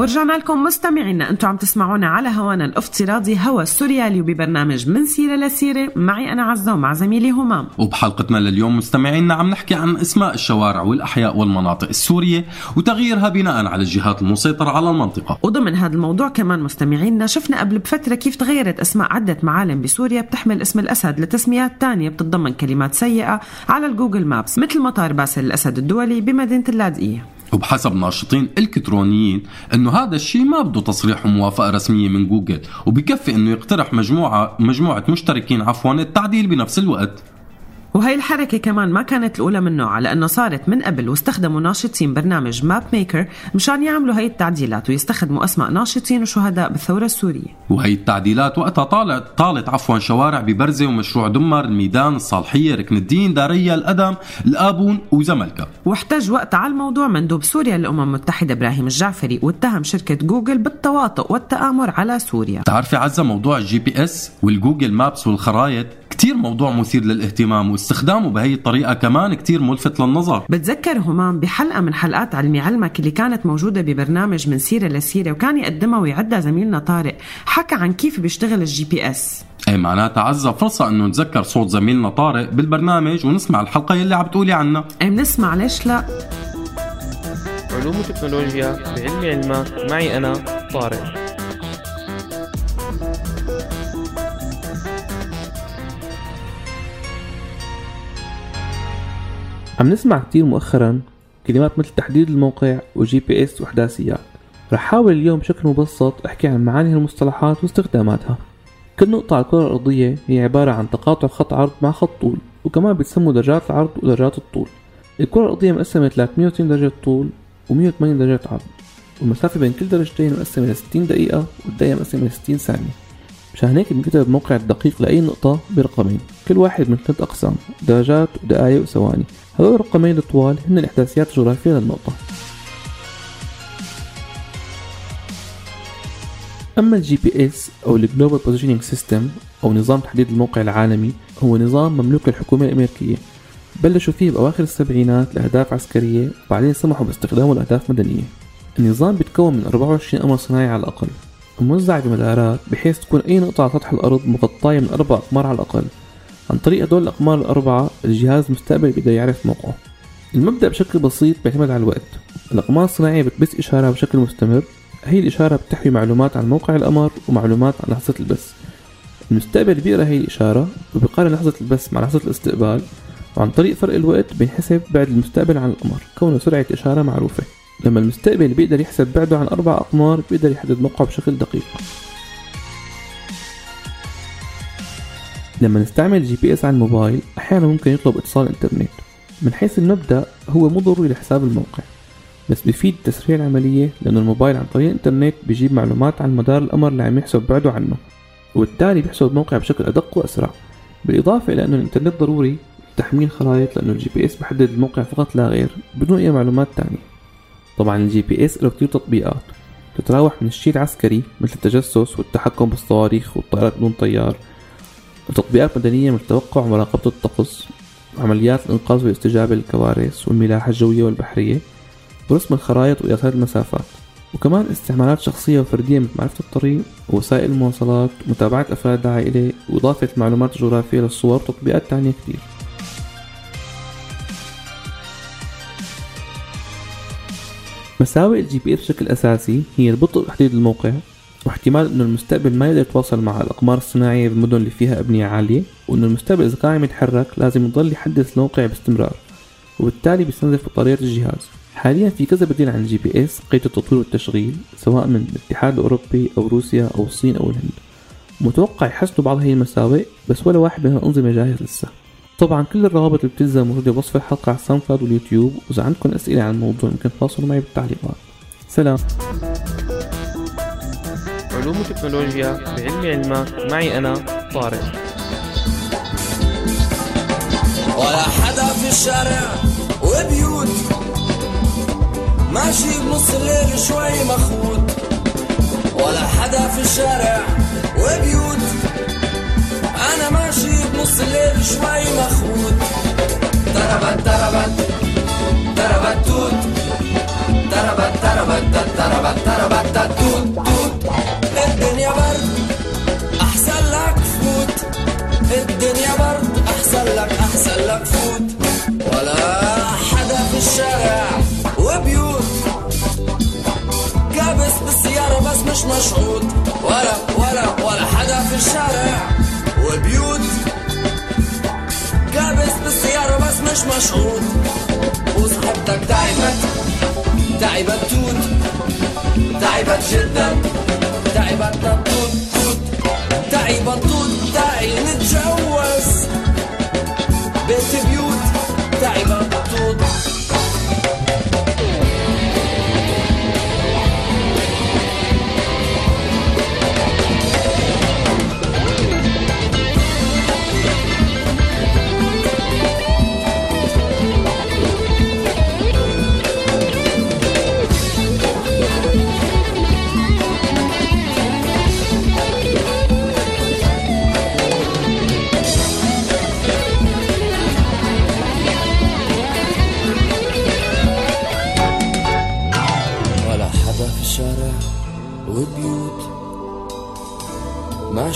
ورجعنا لكم مستمعينا أنتم عم تسمعونا على هوانا الافتراضي هوا السوريالي وببرنامج من سيرة لسيرة. معي أنا عزة ومع زميلي همام. وبحلقتنا لليوم مستمعينا عم نحكي عن إسماء الشوارع والأحياء والمناطق السورية وتغييرها بناء على الجهات المسيطرة على المنطقة. وضمن هذا الموضوع كمان مستمعينا شفنا قبل بفترة كيف تغيرت أسماء عدة معالم بسوريا بتحمل اسم الأسد لتسميات تانية بتتضمن كلمات سيئة على الجوجل مابس مثل مطار باسل الأسد الدولي بمدينة اللاذقية وبحسب ناشطين إلكترونيين إنه هذا الشيء ما بده تصريح وموافقة رسمية من جوجل وبكفي إنه يقترح مجموعه مجموعة مشتركين عفوا التعديل بنفس الوقت. وهي الحركة كمان ما كانت الأولى من نوعها لأنه صارت من قبل واستخدموا ناشطين برنامج ماب ميكر مشان يعملوا هي التعديلات ويستخدموا أسماء ناشطين وشهداء بالثورة السورية. وهي التعديلات وقتها طالت طالت عفوا شوارع ببرزة ومشروع دمر الميدان الصالحية ركن الدين داريا القدم القابون وزملكا. واحتج وقتها على الموضوع مندوب سوريا للأمم المتحدة إبراهيم الجعفري واتهم شركة جوجل بالتواطؤ والتآمر على سوريا. تعرفي عزة موضوع ال G PS وال Google Maps والخرايط كتير موضوع مثير للاهتمام واستخدامه بهي الطريقة كمان كتير ملفت للنظر. بتذكر همام بحلقة من حلقات علمي علمك اللي كانت موجودة ببرنامج من سيرة لسيرة وكان يقدمها ويعدها زميلنا طارق. حكى عن كيف بيشتغل ال GPS. اي معناتها عزة فرصة إنه نتذكر صوت زميلنا طارق بالبرنامج ونسمع الحلقة يلي عم بتقولي عنها. اي بنسمع ليش لا. علوم وتكنولوجيا بعلمي علمك معي أنا طارق. عم نسمع كتير مؤخرا كلمات مثل تحديد الموقع و GPS وإحداثيات. رح حاول اليوم بشكل مبسط أحكي عن معاني المصطلحات واستخداماتها. كل نقطة على الكرة الأرضية هي عبارة عن تقاطع خط عرض مع خط طول وكمان بتسموا درجات العرض ودرجات الطول. الكرة الأرضية مقسمة 360 درجة طول و180 درجة عرض والمسافة بين كل درجتين مقسمة ل 60 دقيقة والدقيقة مقسمة ل 60 ثانية. مشان هيك بنكتب الموقع الدقيق لأي نقطة برقمين. كل واحد من ثلاث أقسام درجات ودقائق وثواني. هذول الرقمين الطوال هن الإحداثيات الجغرافية للنقطة أما ال GPS أو ال Global Positioning System أو نظام تحديد الموقع العالمي هو نظام مملوك للحكومة الأمريكية. بلشوا فيه بأواخر السبعينات لأهداف عسكرية وبعدين سمحوا باستخدامه لأهداف مدنية. النظام بيتكون من 24 قمر صناعي على الأقل موزع بمدارات بحيث تكون أي نقطة على سطح الأرض مغطاية من أربع أقمار على الأقل. عن طريق هدول الأقمار الأربعة الجهاز المستقبل بيقدر يعرف موقعه. المبدأ بشكل بسيط بيعتمد على الوقت. الأقمار الصناعية بتبث إشارة بشكل مستمر. هي الإشارة بتحوي معلومات عن موقع القمر ومعلومات عن لحظة البث. المستقبل بيقرأ هي الإشارة وبيقارن لحظة البث مع لحظة الاستقبال وعن طريق فرق الوقت بينحسب بعد المستقبل عن القمر كونه سرعة إشارة معروفة. لما المستقبل بيقدر يحسب بعده عن أربع أقمار بيقدر يحدد موقعه بشكل دقيق. لما نستعمل GPS على الموبايل أحيانا ممكن يطلب اتصال إنترنت من حيث المبدأ هو مو ضروري لحساب الموقع بس بيفيد تسريع العملية لأنه الموبايل عن طريق الإنترنت بيجيب معلومات عن مدار القمر اللي عم يحسب بعده عنه وبالتالي بيحسب الموقع بشكل أدق وأسرع. بالإضافة إلى أنه الإنترنت ضروري لتحميل خرائط لأنه ال GPS بحدد الموقع فقط لا غير بدون أي معلومات تانية. طبعا ال GPS له كتير تطبيقات تتراوح من الشيء العسكري مثل التجسس والتحكم بالصواريخ والطائرات بدون طيار وتطبيقات مدنية مثل توقع ومراقبة الطقس وعمليات الإنقاذ والاستجابة للكوارث والملاحة الجوية والبحرية ورسم الخرائط وقياس المسافات وكمان استعمالات شخصية وفردية مثل معرفة الطريق ووسائل المواصلات ومتابعة أفراد العائلة وإضافة معلومات جغرافية للصور وتطبيقات تانية كتير. مساوئ ال GPS بشكل أساسي هي البطء بتحديد الموقع واحتمال إنه المستقبل ما يقدر يتواصل مع الأقمار الصناعية بالمدن اللي فيها أبنية عالية وإنه المستقبل إذا كان عم يتحرك لازم يضل يحدث الموقع باستمرار وبالتالي بيستنزف بطارية الجهاز. حاليا في كذا بديل عن ال GPS قيد التطوير والتشغيل سواء من الاتحاد الأوروبي أو روسيا أو الصين أو الهند. متوقع يحسنوا بعض هي المساوئ بس ولا واحد من الانظمة جاهز لسه. طبعا كل الروابط اللي بتلزم موجودة بوصف الحلقة على ال Sound وال YouTube وإذا عندكم أسئلة عن الموضوع ممكن تتواصلوا معي بالتعليقات. سلام. علوم وتكنولوجيا بعلمي علمك معي أنا طارق. ولا حدا في الشارع وبيوت. ماشي بنص الليل شوي مخبوط. ولا حدا في الشارع وبيوت. أنا ماشي بنص الليل شوي مخبوط. ضربت ضربت ضربت توت. ضربت ضربت توت توت. الدنيا برد أحسن لك أحسن لك فوت. ولا حدا في الشارع وبيوت. كابس بالسيارة بس مش مشغول ولا ولا ولا حدا في الشارع وبيوت. كابس بالسيارة بس مش مشغول وصاحبتك تعبت تعبت توت. تعبت جدا تعبت توت توت. تعبت توت. تعي نتجوز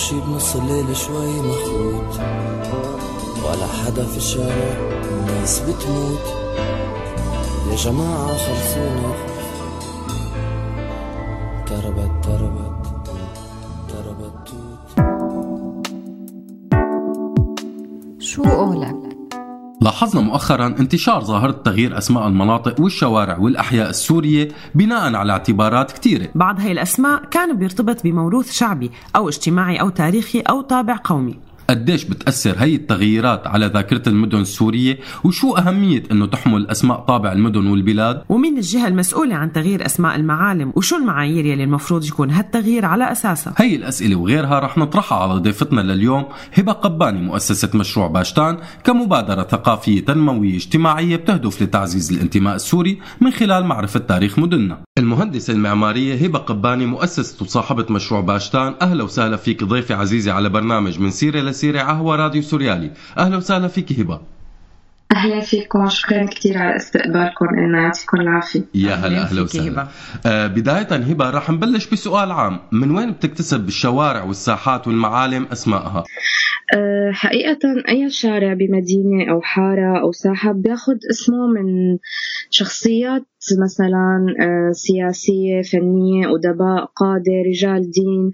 ماشي بنص الليل شوي مخبوط ولا حدا في الشارع ناس بتموت. يا جماعة خلصونا. لاحظنا مؤخرا انتشار ظاهرة تغيير أسماء المناطق والشوارع والأحياء السورية بناء على اعتبارات كثيرة. بعض هاي الأسماء كان بيرتبط بموروث شعبي أو اجتماعي أو تاريخي أو طابع قومي. قديش بتأثر هي التغييرات على ذاكرة المدن السورية وشو أهمية أنه تحمل أسماء طابع المدن والبلاد؟ ومين الجهة المسؤولة عن تغيير أسماء المعالم؟ وشو المعايير يلي المفروض يكون هالتغيير على أساسها؟ هي الأسئلة وغيرها رح نطرحها على ضيفتنا لليوم هبة قباني مؤسسة مشروع باشتان كمبادرة ثقافية تنموية اجتماعية بتهدف لتعزيز الانتماء السوري من خلال معرفة تاريخ مدننا. المهندسة المعمارية هبة قباني مؤسسة وصاحبة مشروع باشتان. أهلا وسهلا فيك ضيفة عزيزة على برنامج من سيرة لسيرة عهوى راديو سوريالي. أهلا وسهلا فيك هبة. أهلا فيكم شكرا كثير على استقبالكم لنا يعطيكم العافية. يا هلا أهلا وسهلا. آه بداية هبة رح نبلش بسؤال عام. من وين بتكتسب الشوارع والساحات والمعالم أسمائها؟ أه حقيقة أي شارع بمدينة أو حارة أو ساحة بياخد اسمه من شخصيات مثلا أه سياسية فنية أدباء قادة رجال دين.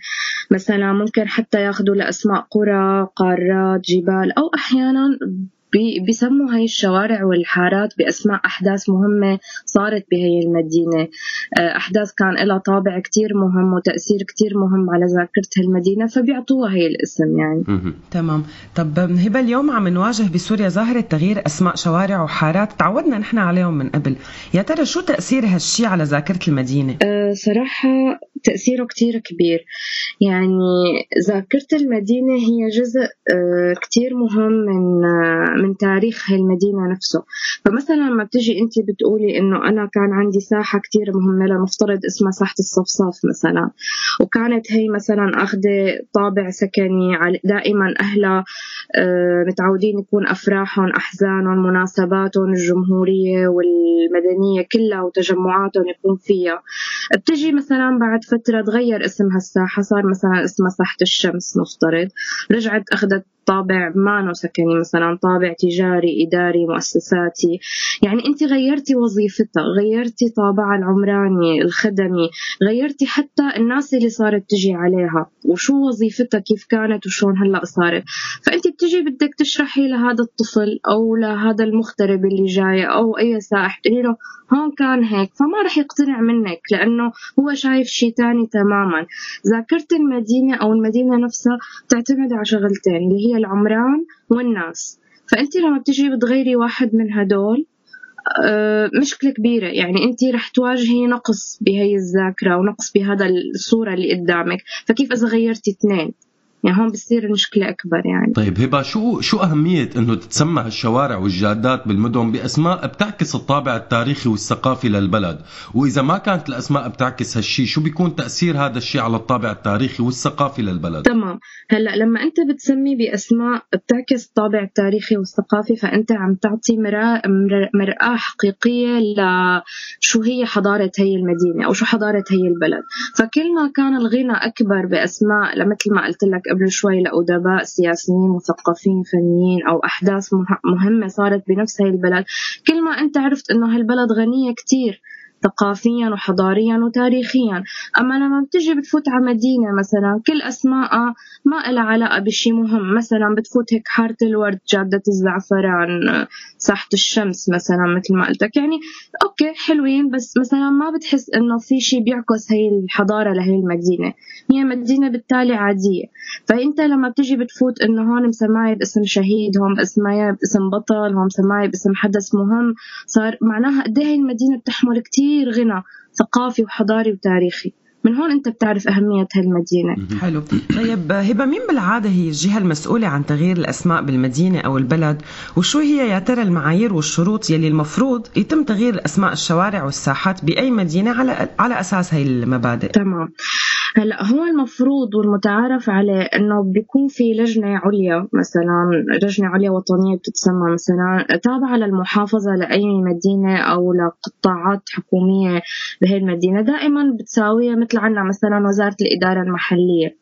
مثلا ممكن حتى ياخدوا لأسماء قرى قارات جبال أو أحيانا بيسموا هاي الشوارع والحارات بأسماء أحداث مهمة صارت بهي المدينة. آه، أحداث كان لها طابع كتير مهم وتأثير كتير مهم على ذاكرة هالمدينة فبيعطوها هي الاسم يعني. تمام. طب هبه اليوم عم نواجه بسوريا ظاهرة تغيير أسماء شوارع وحارات تعودنا نحن عليهم من قبل. يا ترى شو تأثير هالشي على ذاكرة المدينة؟ أه، صراحة تأثيره كتير كبير. يعني ذاكرة المدينة هي جزء أه، كتير مهم من أه، من تاريخ هالمدينة نفسه. فمثلا لما بتجي انت بتقولي إنه أنا كان عندي ساحة كتير مهمة لنفترض اسمها ساحة الصفصاف مثلا. وكانت هي مثلا آخذة طابع سكني دائما أهلها أه، متعودين يكون أفراحهم أحزانهم مناسباتهم الجمهورية والمدنية كلها وتجمعاتهم يكون فيها. بتجي مثلا بعد فترة تغير اسم هالساحة صار مثلا اسمها ساحة الشمس نفترض رجعت أخذت طابع ما سكني مثلا طابع تجاري إداري مؤسساتي. يعني أنت غيرتي وظيفتها غيرتي طابعها العمراني الخدمي غيرتي حتى الناس اللي صارت تجي عليها. وشو وظيفتها كيف كانت وشون هلأ صارت. فأنت بتجي بدك تشرحي لهذا الطفل أو لهذا المغترب اللي جاي أو أي سائح تقولي له هون كان هيك فما رح يقتنع منك لأنه هو شايف شيء تاني تماما. ذاكرة المدينة أو المدينة نفسها تعتمد على شغلتين اللي هي العمران والناس. فأنت لما بتجي بتغيري واحد من هدول آه، مشكلة كبيرة. يعني أنت رح تواجهي نقص بهي الذاكرة ونقص بهذا الصورة اللي قدامك. فكيف إذا غيرتي اثنين؟ يعني هون بتصير المشكلة أكبر يعني. طيب هبة شو شو أهمية إنه تتسمى هالشوارع والجادات بالمدن بأسماء بتعكس الطابع التاريخي والثقافي للبلد؟ وإذا ما كانت الأسماء بتعكس هالشيء شو بيكون تأثير هذا الشيء على الطابع التاريخي والثقافي للبلد؟ تمام. هلأ لما أنت بتسمي بأسماء بتعكس الطابع التاريخي والثقافي فأنت عم تعطي مرآة مرآة حقيقية لشو هي حضارة هي المدينة أو شو حضارة هي البلد. فكل ما كان الغنى أكبر بأسماء مثل ما قلت لك قبل شوي لأدباء سياسيين مثقفين فنيين أو أحداث مهمة صارت بنفس هاي البلد. كل ما أنت عرفت إنه هالبلد غنية كتير ثقافيا وحضاريا وتاريخيا. أما لما بتجي بتفوت على مدينة مثلا كل أسماء ما لها علاقة بشي مهم. مثلا بتفوت هيك حارة الورد جادة الزعفران ساحة الشمس مثلا مثل ما قلتك. يعني أوكي حلوين بس مثلا ما بتحس إنه في شي بيعكس هي الحضارة لهي المدينة. هي مدينة بالتالي عادية. فأنت لما بتجي بتفوت إنه هون مسماية باسم شهيد هون مسماية باسم بطل هون مسماية باسم حدث مهم صار معناها قد هي المدينة بتحمل كتير كثير غنى ثقافي وحضاري وتاريخي. من هون انت بتعرف أهمية هالمدينة. حلو. طيب هبة مين بالعادة هي الجهة المسؤولة عن تغيير الأسماء بالمدينة أو البلد؟ وشو هي يا ترى المعايير والشروط يلي المفروض يتم تغيير أسماء الشوارع والساحات بأي مدينة على على أساس هي المبادئ؟ تمام. هلأ هو المفروض والمتعارف عليه إنه بيكون في لجنة عليا مثلا لجنة عليا وطنية بتتسمى مثلا تابعة للمحافظة لأي مدينة أو لقطاعات حكومية بهي المدينة. دائما بتساويها مثل عنا مثلا وزارة الإدارة المحلية.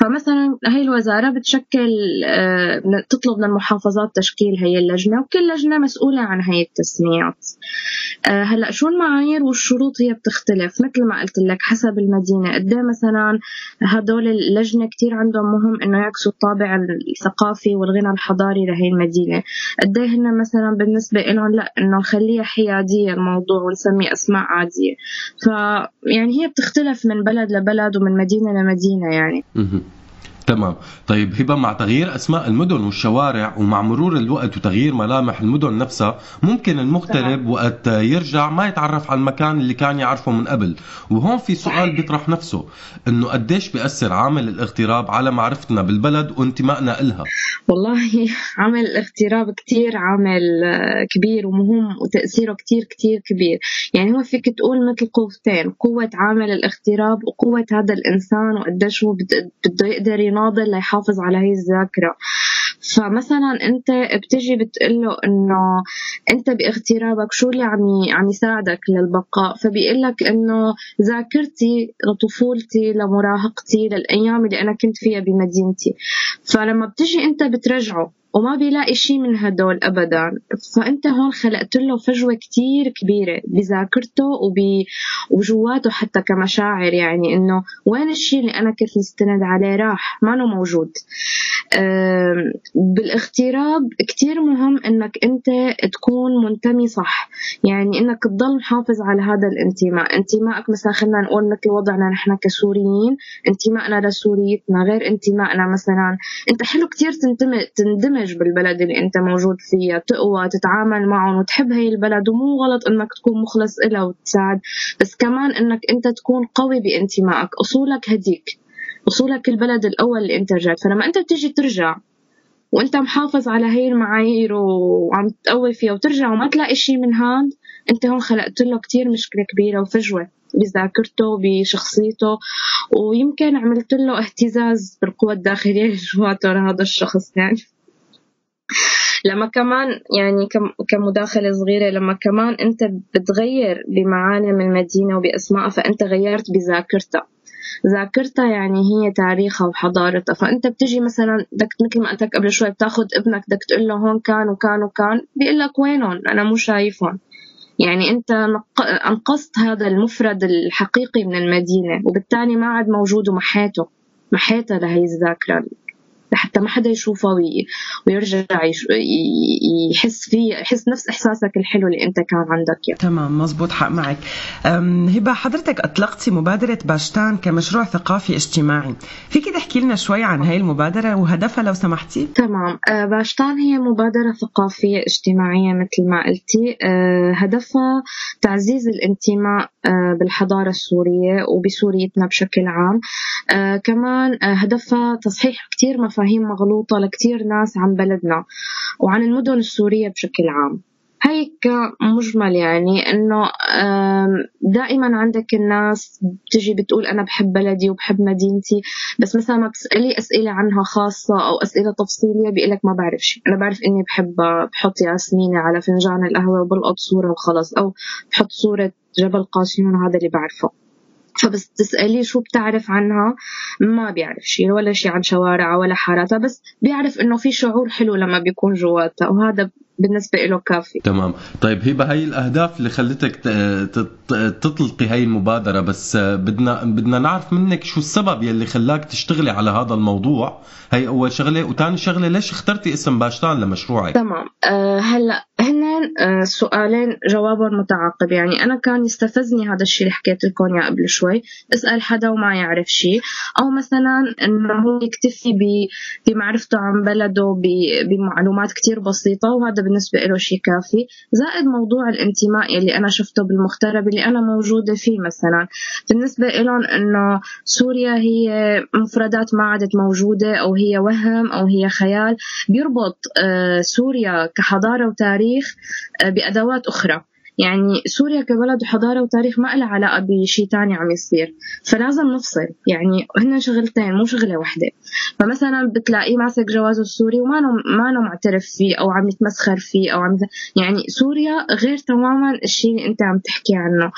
فمثلا هي الوزارة بتشكل آه، تطلب من المحافظات تشكيل هي اللجنة وكل لجنة مسؤولة عن هي التسميات. آه، هلأ شو المعايير والشروط هي بتختلف؟ مثل ما قلت لك حسب المدينة. قد إيه مثلا هدول اللجنة كتير عندهم مهم إنه يعكسوا الطابع الثقافي والغنى الحضاري لهي المدينة. قد إيه هن مثلا بالنسبة لهم لأ إنه نخليها حيادية الموضوع ونسمي أسماء عادية. فيعني هي بتختلف من بلد لبلد ومن مدينة لمدينة يعني. تمام. طيب هبة مع تغيير أسماء المدن والشوارع ومع مرور الوقت وتغيير ملامح المدن نفسها ممكن المغترب وقت يرجع ما يتعرف على المكان اللي كان يعرفه من قبل. وهون في سؤال بيطرح نفسه إنه قديش بيأثر عامل الاغتراب على معرفتنا بالبلد وانتمائنا إلها؟ والله عامل الاغتراب كتير عامل كبير ومهم وتأثيره كتير كتير كبير. يعني هو فيك تقول مثل قوتين قوة عامل الاغتراب وقوة هذا الإنسان وقديش هو بده يقدر ينظر ناضل ليحافظ على هي الذاكرة. فمثلا أنت بتجي بتقول له إنه أنت باغترابك شو اللي عم عم يساعدك للبقاء؟ فبيقول لك إنه ذاكرتي لطفولتي لمراهقتي للأيام اللي أنا كنت فيها بمدينتي. فلما بتجي أنت بترجعه وما بيلاقي شيء من هدول ابدا. فأنت هون خلقت له فجوة كتير كبيرة بذاكرته. وجواته حتى كمشاعر يعني إنه وين الشيء اللي أنا كنت مستند عليه راح؟ ما موجود. بالاغتراب كتير مهم إنك أنت تكون منتمي صح. يعني إنك تضل محافظ على هذا الانتماء. انتمائك مثلا خلينا نقول مثل وضعنا نحن كسوريين انتمائنا لسوريتنا غير انتمائنا مثلا. أنت حلو كتير تندمج تندمج بالبلد اللي انت موجود فيها تقوى تتعامل معهم وتحب هي البلد. ومو غلط إنك تكون مخلص إلها وتساعد بس كمان إنك أنت تكون قوي بانتمائك أصولك هديك أصولك البلد الأول اللي أنت رجعت. فلما أنت بتيجي ترجع وأنت محافظ على هي المعايير وعم تقوي فيها وترجع وما تلاقي شيء من هاد أنت هون خلقت له كتير مشكلة كبيرة وفجوة بذاكرته بشخصيته. ويمكن عملت له اهتزاز بالقوى الداخلية [LAUGHS] جواته لهذا الشخص يعني. لما كمان يعني كمداخلة صغيرة لما كمان أنت بتغير بمعالم المدينة وبأسمائها فأنت غيرت بذاكرتها. ذاكرتها يعني هي تاريخها وحضارتها. فأنت بتجي مثلا بدك مثل ما قلت لك قبل شوي بتاخذ ابنك بدك تقول له هون كان وكان وكان بيقول لك وينهم؟ أنا مو شايفهم. يعني أنت أنقذت هذا المفرد الحقيقي من المدينة وبالتالي ما عاد موجود ومحيته. محيتها لهي الذاكرة. لحتى ما حدا يشوفه وي... ويرجع يش... يحس فيه يحس نفس إحساسك الحلو اللي أنت كان عندك. اياه تمام مزبوط حق معك. هبة حضرتك أطلقتي مبادرة باشتان كمشروع ثقافي اجتماعي. فيك تحكي لنا شوي عن هاي المبادرة وهدفها لو سمحتي؟ تمام. آه، باشتان هي مبادرة ثقافية اجتماعية مثل ما قلتي. آه، هدفها تعزيز الانتماء آه، بالحضارة السورية وبسوريتنا بشكل عام. كمان هدفها تصحيح كتير مفاهيم مغلوطة لكتير ناس عن بلدنا وعن المدن السورية بشكل عام. هي كمجمل يعني إنه دائما عندك الناس بتجي بتقول أنا بحب بلدي وبحب مدينتي بس مثلا ما بتسألي أسئلة عنها خاصة أو أسئلة تفصيلية بيقول لك ما بعرف شيء. أنا بعرف إني بحب بحط ياسمينة على فنجان القهوة وبلقط صورة وخلص أو بحط صورة جبل قاسيون هذا اللي بعرفه. فبس تسأليه شو بتعرف عنها؟ ما بيعرف شيء ولا شيء عن شوارعها ولا حاراتها بس بيعرف إنه في شعور حلو لما بيكون جواتها وهذا بالنسبة له كافي. تمام. طيب هبه هي الأهداف اللي خلتك تطلقي هي المبادرة بس آه، بدنا بدنا نعرف منك شو السبب يلي خلاك تشتغلي على هذا الموضوع. هي أول شغلة. وثاني شغلة ليش اخترتي اسم باشتان لمشروعك؟ تمام. أه هلأ هن أه سؤالين جوابهم متعاقب. يعني أنا كان يستفزني هذا الشيء اللي حكيت لكم إياه قبل شوي. اسأل حدا وما يعرف شيء أو مثلا إنه هو يكتفي بمعرفته عن بلده بمعلومات كتير بسيطة وهذا بالنسبة له شيء كافي. زائد موضوع الانتماء اللي أنا شفته بالمغترب اللي أنا موجودة فيه مثلا. بالنسبة لهم إنه سوريا هي مفردات ما عادت موجودة أو هي وهم أو هي خيال. بيربط آه، سوريا كحضارة وتاريخ آه، بأدوات أخرى. يعني سوريا كبلد وحضارة وتاريخ ما لها علاقة بشيء تاني عم يصير. فلازم نفصل. يعني هن شغلتين مو شغلة واحدة فمثلا بتلاقيه ماسك جوازه السوري وما ما معترف فيه أو عم يتمسخر فيه أو عم يعني سوريا غير تماما الشيء اللي أنت عم تحكي عنه.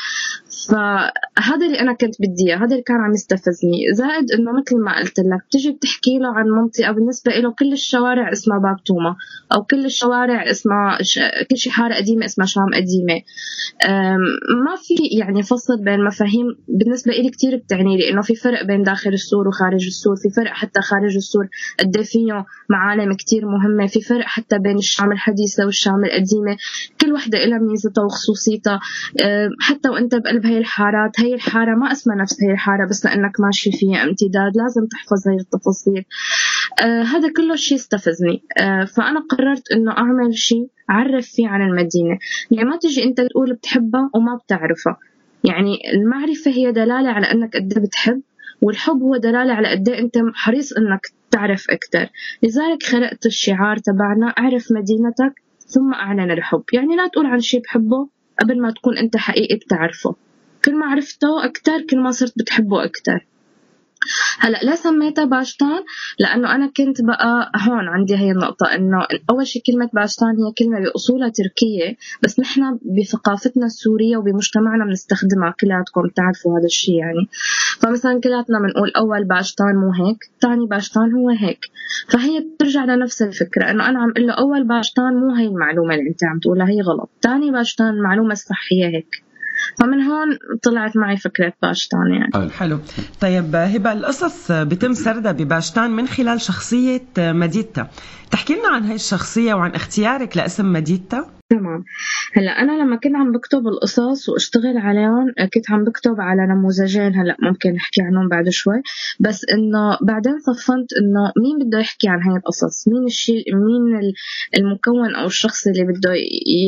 فهذا اللي أنا كنت بدي إياه هذا اللي كان عم يستفزني. زائد إنه مثل ما قلت لك بتجي بتحكي له عن منطقة بالنسبة له كل الشوارع اسمها باب توما أو كل الشوارع اسمها ش... كل شي حارة قديمة اسمها شام قديمة. أم، ما في يعني فصل بين مفاهيم بالنسبة إلي كتير بتعني لي إنه في فرق بين داخل السور وخارج السور في فرق حتى خارج السور قد فيه معالم كتير مهمة في فرق حتى بين الشام الحديثة والشام القديمة. كل وحدة لها ميزتها وخصوصيتها. حتى وإنت بقلب هاي الحارات هاي الحارة ما اسمها نفس هاي الحارة بس لأنك ماشي فيها امتداد لازم تحفظ هاي التفاصيل. آه هذا كله شيء استفزني. آه فأنا قررت إنه أعمل شيء أعرف فيه عن المدينة. يعني ما تجي أنت تقول بتحبها وما بتعرفها. يعني المعرفة هي دلالة على أنك قد إيه بتحب والحب هو دلالة على قد إيه أنت حريص إنك تعرف أكثر لذلك خلقت الشعار تبعنا أعرف مدينتك ثم أعلن الحب. يعني لا تقول عن شيء بحبه قبل ما تكون أنت حقيقي بتعرفه. كل ما عرفته أكثر كل ما صرت بتحبه أكثر هلأ لا سميتها باشتان لأنه أنا كنت بقى هون عندي هي النقطة إنه أول شيء كلمة باشتان هي كلمة بأصولها تركية بس نحن بثقافتنا السورية وبمجتمعنا بنستخدمها كلياتكم بتعرفوا هذا الشيء يعني. فمثلا كلياتنا بنقول أول باشتان مو هيك ثاني باشتان هو هيك. فهي بترجع لنفس الفكرة إنه أنا عم أقول له أول باشتان مو هي المعلومة اللي أنت عم تقولها هي غلط. ثاني باشتان المعلومه الصحيه هيك. فمن هون طلعت معي فكرة باشتان يعني. حلو. طيب هبة القصص بتم سردها بباشتان من خلال شخصية مديدتا تحكي لنا عن هاي الشخصية وعن اختيارك لاسم مديدتا تمام. هلأ أنا لما كنت عم بكتب القصص وأشتغل عليهم كنت عم بكتب على نموذجين هلأ ممكن نحكي عنهم بعد شوي. بس إنه بعدين صفنت إنه مين بده يحكي عن هاي القصص؟ مين الشيء مين المكون أو الشخص اللي بده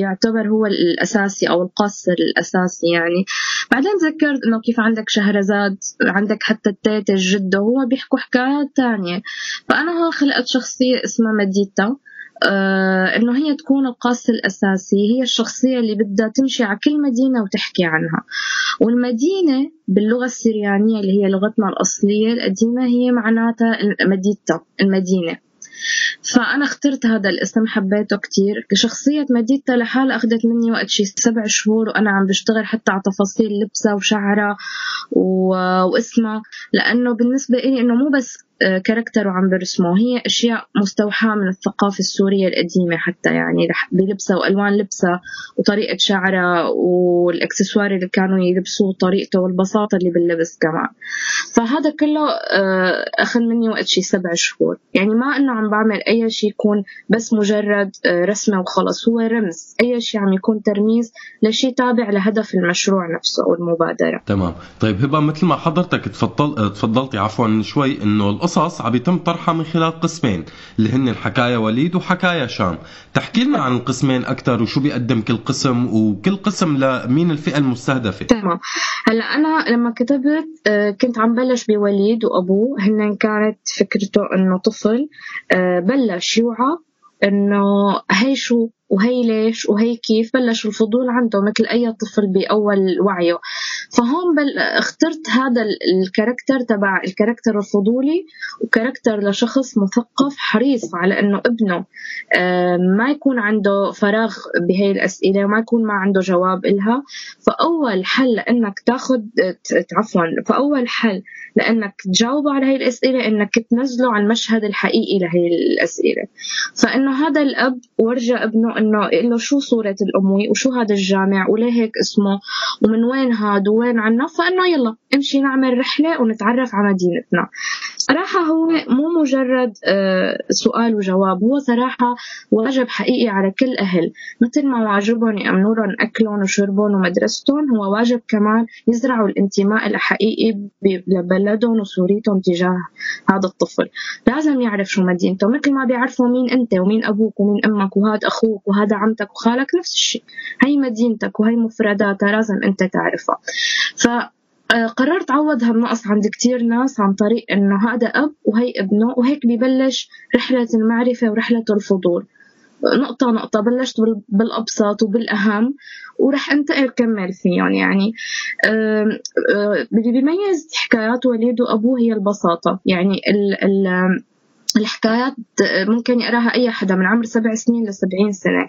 يعتبر هو الأساسي أو القاصر الأساسي يعني. بعدين تذكرت إنه كيف عندك شهرزاد عندك حتى التيتا الجدة هو بيحكوا حكايات تانية. فأنا هون خلقت شخصية اسمها مديتا إنه هي تكون القاص الأساسي هي الشخصية اللي بدها تمشي على كل مدينة وتحكي عنها. والمدينة باللغة السريانية اللي هي لغتنا الأصلية القديمة هي معناتها مدينتا المدينة. فأنا اخترت هذا الاسم حبيته كتير. شخصية مديتا لحالها أخذت مني وقت شي سبع شهور وأنا عم بشتغل حتى على تفاصيل لبسها وشعرها و... واسمها. لأنه بالنسبة إلي إنه مو بس آه، كاركتر وعم برسمه. هي أشياء مستوحاة من الثقافة السورية القديمة حتى يعني بلبسها وألوان لبسها وطريقة شعرها والإكسسوار اللي كانوا يلبسوه وطريقته والبساطة اللي باللبس كمان. فهذا كله آه، أخذ مني وقت شي سبع شهور. يعني ما إنه عم بعمل أي شيء يكون بس مجرد آه، رسمة وخلص. هو رمز. أي شيء عم يكون ترميز لشيء تابع لهدف المشروع نفسه والمبادرة. تمام. طيب هبة مثل ما حضرتك تفضل تفضلتي عفوا شوي إنه القصص عم يتم طرحها من خلال قسمين اللي هن الحكاية وليد وحكاية شام. تحكي لنا عن القسمين أكثر وشو بيقدم كل قسم وكل قسم لمين الفئة المستهدفة؟ تمام. هلأ أنا لما كتبت آه، كنت عم بلش بوليد وأبوه. هن كانت فكرته إنه طفل آه، بلش يوعى إنه هي شو وهي ليش وهي كيف بلش الفضول عنده مثل أي طفل بأول وعيه. فهون بل اخترت هذا ال- ال character تبع ال character الفضولي و character لشخص مثقف حريص على إنه ابنه آه، ما يكون عنده فراغ بهي الأسئلة وما يكون ما عنده جواب إلها. فأول حل لانك تاخذ عفوا فأول حل لإنك تجاوبه على هي الأسئلة إنك تنزله على المشهد الحقيقي لهي الأسئلة. فإنه هذا الأب ورجى ابنه إنه يقول له شو صورة الاموي وشو هذا الجامع وليه هيك اسمه ومن وين هاد وين عنا؟ فانه يلا امشي نعمل رحلة ونتعرف على مدينتنا صراحة هو مو مجرد آه، سؤال وجواب هو صراحة واجب حقيقي على كل أهل. مثل ما واجبهم يامنوا لهم أكلهم وشربهم ومدرستهم هو واجب كمان يزرعوا الانتماء الحقيقي لبلدهم وسوريتهم تجاه هذا الطفل. لازم يعرف شو مدينته مثل ما بيعرفوا مين أنت ومين أبوك ومين أمك وهذا أخوك وهذا عمتك وخالك نفس الشيء. هي مدينتك وهي مفرداتها لازم أنت تعرفها. ف قررت عوض هالنقص عند كتير ناس عن طريق إنه هذا أب وهي ابنه وهيك ببلش رحلة المعرفة ورحلة الفضول نقطة نقطة بلشت بال- بالأبسط وبالأهم ورح أنتقل كمل فيهم يعني. آه، اللي بيميز حكايات وليد وأبوه هي البساطة. يعني ال ال الحكايات ممكن يقراها أي حدا من عمر سبع سنين لسبعين سنة.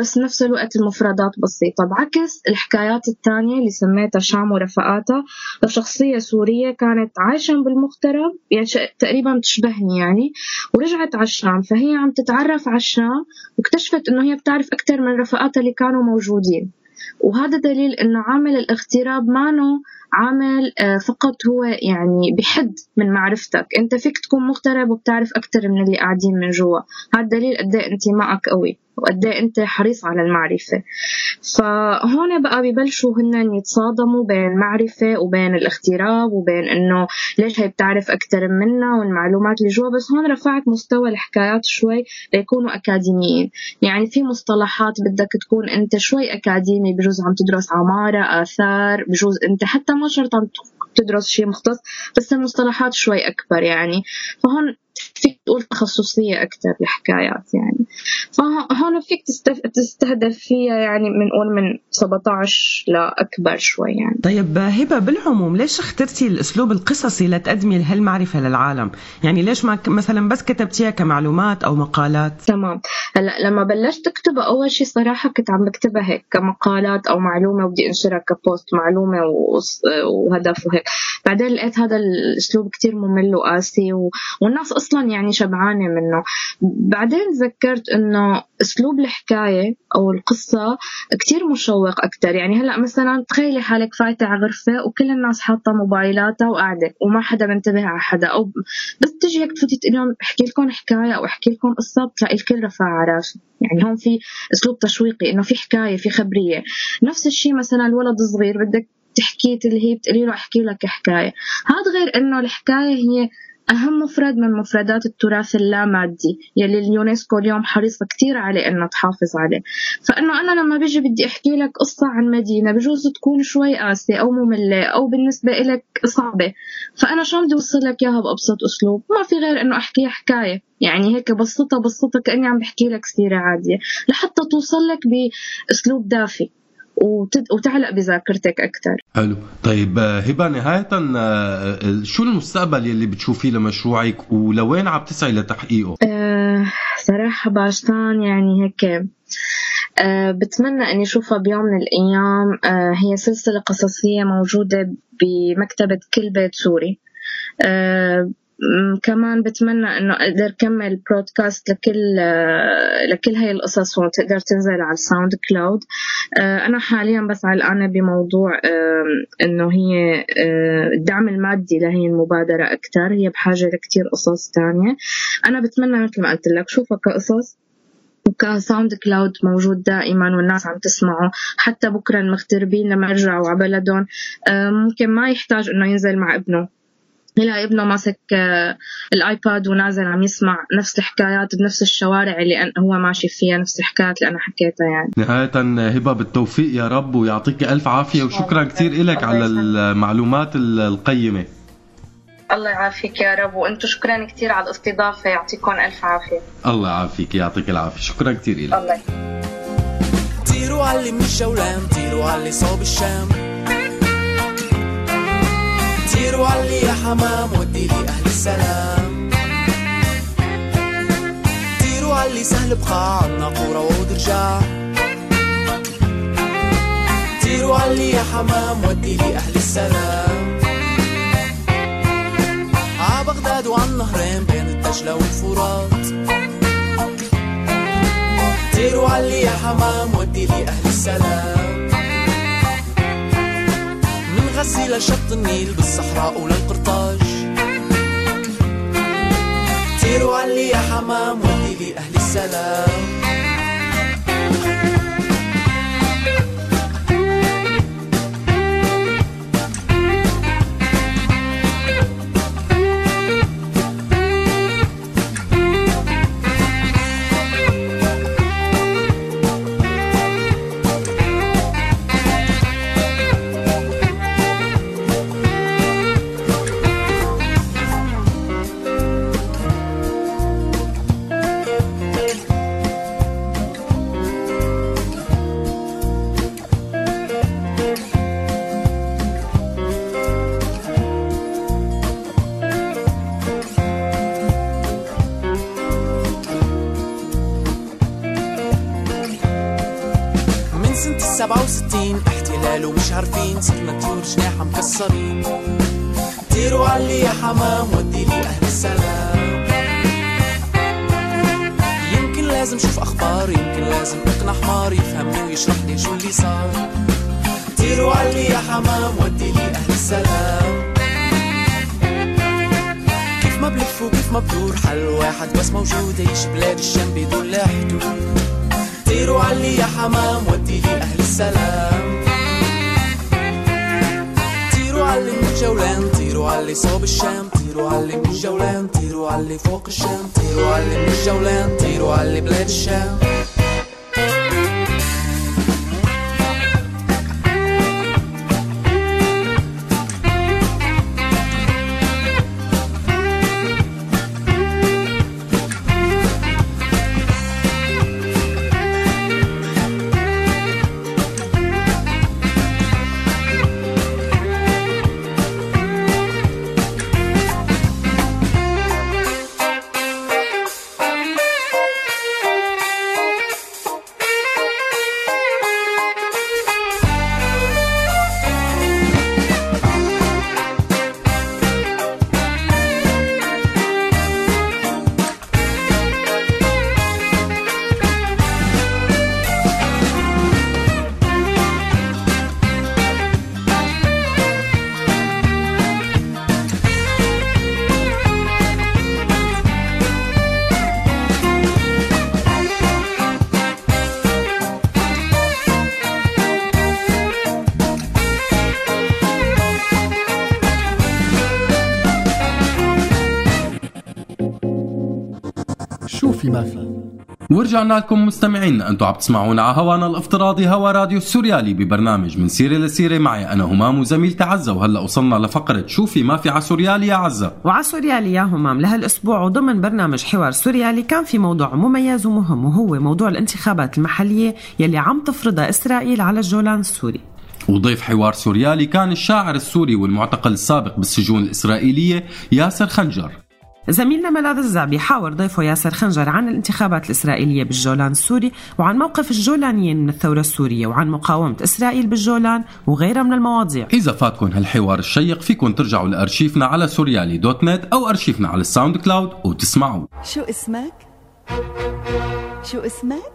بس- نفس الوقت المفردات بسيطة. بعكس الحكايات التانية اللي سميتها شام ورفقاتها لشخصية سورية كانت عايشة بالمغترب يعني تقريبا بتشبهني يعني ورجعت على الشام. فهي عم تتعرف على الشام واكتشفت إنه هي بتعرف أكثر من رفقاتها اللي كانوا موجودين. وهذا دليل إنه عامل الاغتراب مانو عامل آه، فقط هو يعني بحد من معرفتك. أنت فيك تكون مغترب وبتعرف أكثر من اللي قاعدين من جوا. هذا دليل قد إيه انتمائك قوي. وقد إيه أنت حريص على المعرفة. فهون بقى ببلشوا هن يتصادموا بين المعرفه وبين الاغتراب وبين إنه ليش هي بتعرف أكثر منا والمعلومات اللي جوا. بس هون رفعت مستوى الحكايات شوي ليكونوا أكاديميين. يعني في مصطلحات بدك تكون أنت شوي أكاديمي بجوز عم تدرس عمارة آثار بجوز أنت حتى ما شرط عم تدرس شيء مختص بس المصطلحات شوي أكبر يعني. فهون فيك تقول تخصصية أكثر الحكايات يعني فهون فيك. تستهدف فيها يعني بنقول من 17 لأكبر شوي يعني طيب هبة بالعموم ليش اخترتي الأسلوب القصصي لتقدمي هالمعرفة للعالم؟ يعني ليش ما مثلا بس كتبتيها كمعلومات أو مقالات؟ تمام هلأ لما بلشت أكتبها أول شيء صراحة كنت عم بكتبها هيك كمقالات أو معلومة وبدي أنشرها كبوست معلومة وص- وهدف وهيك بعدين لقيت هذا الأسلوب كتير ممل وقاسي و... والناس أصلا يعني شبعانة منه. بعدين تذكرت إنه أسلوب الحكاية أو القصة كتير مشوق أكثر يعني هلأ مثلا تخيلي حالك فايتة على غرفة وكل الناس حاطة موبايلاتها وقاعدة وما حدا منتبه على حدا. أو بس تجي هيك تفوتي تقولي لهم احكي لكم حكاية أو احكي لكم قصة بتلاقي الكل رفع راسه يعني هون في أسلوب تشويقي إنه في حكاية في خبرية. نفس الشيء مثلا الولد الصغير بدك تحكي اللي هي بتقولي له احكي لك حكاية. هذا غير إنه الحكاية هي أهم مفرد من مفردات التراث اللامادي يلي اليونسكو اليوم حريصة كتير عليه إنها تحافظ عليه. فإنه أنا لما بيجي بدي أحكي لك قصة عن مدينة بجوز تكون شوي قاسية أو مملة أو بالنسبة إلك صعبة. فأنا شلون بدي أوصل لك إياها بأبسط أسلوب؟ ما في غير إنه أحكيها حكاية. يعني هيك بسطها بسطها كأني عم بحكي لك سيرة عادية لحتى توصل لك بأسلوب دافي. وتعلق بذاكرتك أكثر. حلو. طيب آه، هبة نهاية آه، آه، شو المستقبل يلي بتشوفيه لمشروعك ولوين عم تسعي لتحقيقه؟ آه صراحة باشتان يعني هيك آه بتمنى أني أشوفها بيوم من الأيام. آه هي سلسلة قصصية موجودة بمكتبة كل بيت سوري. م- كمان بتمنى إنه أقدر كمل broadcast لكل آه، لكل هاي القصص وتقدر تنزل على ال SoundCloud آه، أنا حاليا بس علقانه بموضوع إنه هي آه، الدعم المادي لهي المبادرة أكثر هي بحاجة لكتير قصص تانية. أنا بتمنى مثل ما قلت لك شوفها كقصص وك SoundCloud موجود دائما والناس عم تسمعه. حتى بكرة المغتربين لما يرجعوا على بلدهم ممكن ما يحتاج إنه ينزل مع ابنه. يلاقي ابنه ماسك آه، ال iPad ونازل عم يسمع نفس الحكايات بنفس الشوارع اللي هو ماشي فيها نفس الحكايات اللي أنا حكيتها يعني. نهاية هبة بالتوفيق يا رب ويعطيك ألف عافية وشكرا كثير لك على المعلومات ال- القيمة. الله يعافيك يا رب وأنتم شكرا كثير على الاستضافة يعطيكم ألف عافية. الله يعافيك يعطيك العافية شكرا كثير لك الله طيروا على من الجولان طيروا على صوب الشام. طيروا على يا حمام ودي لي أهل السلام. طيروا على سهل بقاع ناقورة وعود رجع طيروا على يا حمام ودي لي أهل السلام. ع بغداد وعن نهرين بين الدجلة والفرات. طيروا علي يا حمام ودي لي أهل السلام. غزي لشط النيل بالصحراء وللقرطاج طيروا علي يا حمام ودي لي أهل السلام. 67 احتلال ومش عارفين صرنا طيور جناح مكسرين. طيروا علي يا حمام ودي لي أهل السلام. يمكن لازم شوف أخبار يمكن لازم اقنع حمار يفهمني ويشرح لي شو اللي صار. طيروا علي يا حمام ودي لي أهل السلام. كيف ما بلف وكيف ما بدور حل واحد بس موجود يعيش بلاد الشام بدون لا حدود. طيروا علي يا حمام ودي لي أهل السلام. طيروا علي من الجولان طيروا علي صوب الشام طيروا علي من الجولان طيروا علي فوق الشام طيروا علي من الجولان طيروا علي بلاد الشام. ورجعنا لكم مستمعينا أنتم عم تسمعونا على هوانا الافتراضي هوا راديو السوريالي ببرنامج من سيره لسيره معي أنا همام وزميلتي عزه وهلأ وصلنا لفقرة شوفي ما في على سوريالي يا عزة. وعلى سوريالي يا همام لهالاسبوع وضمن برنامج حوار سوريالي كان في موضوع مميز ومهم وهو موضوع الانتخابات المحلية يلي عم تفرضها إسرائيل على الجولان السوري. وضيف حوار سوريالي كان الشاعر السوري والمعتقل السابق بالسجون الإسرائيلية ياسر خنجر. زميلنا ملاذ الزعبي حاور ضيفه ياسر خنجر عن الانتخابات الإسرائيلية بالجولان السوري وعن موقف الجولانيين من الثورة السورية وعن مقاومة إسرائيل بالجولان وغيرها من المواضيع إذا فاتكم هالحوار الشيق فيكم ترجعوا لأرشيفنا على سوريالي dot net أو أرشيفنا على ال SoundCloud وتسمعوا شو اسمك؟ شو اسمك؟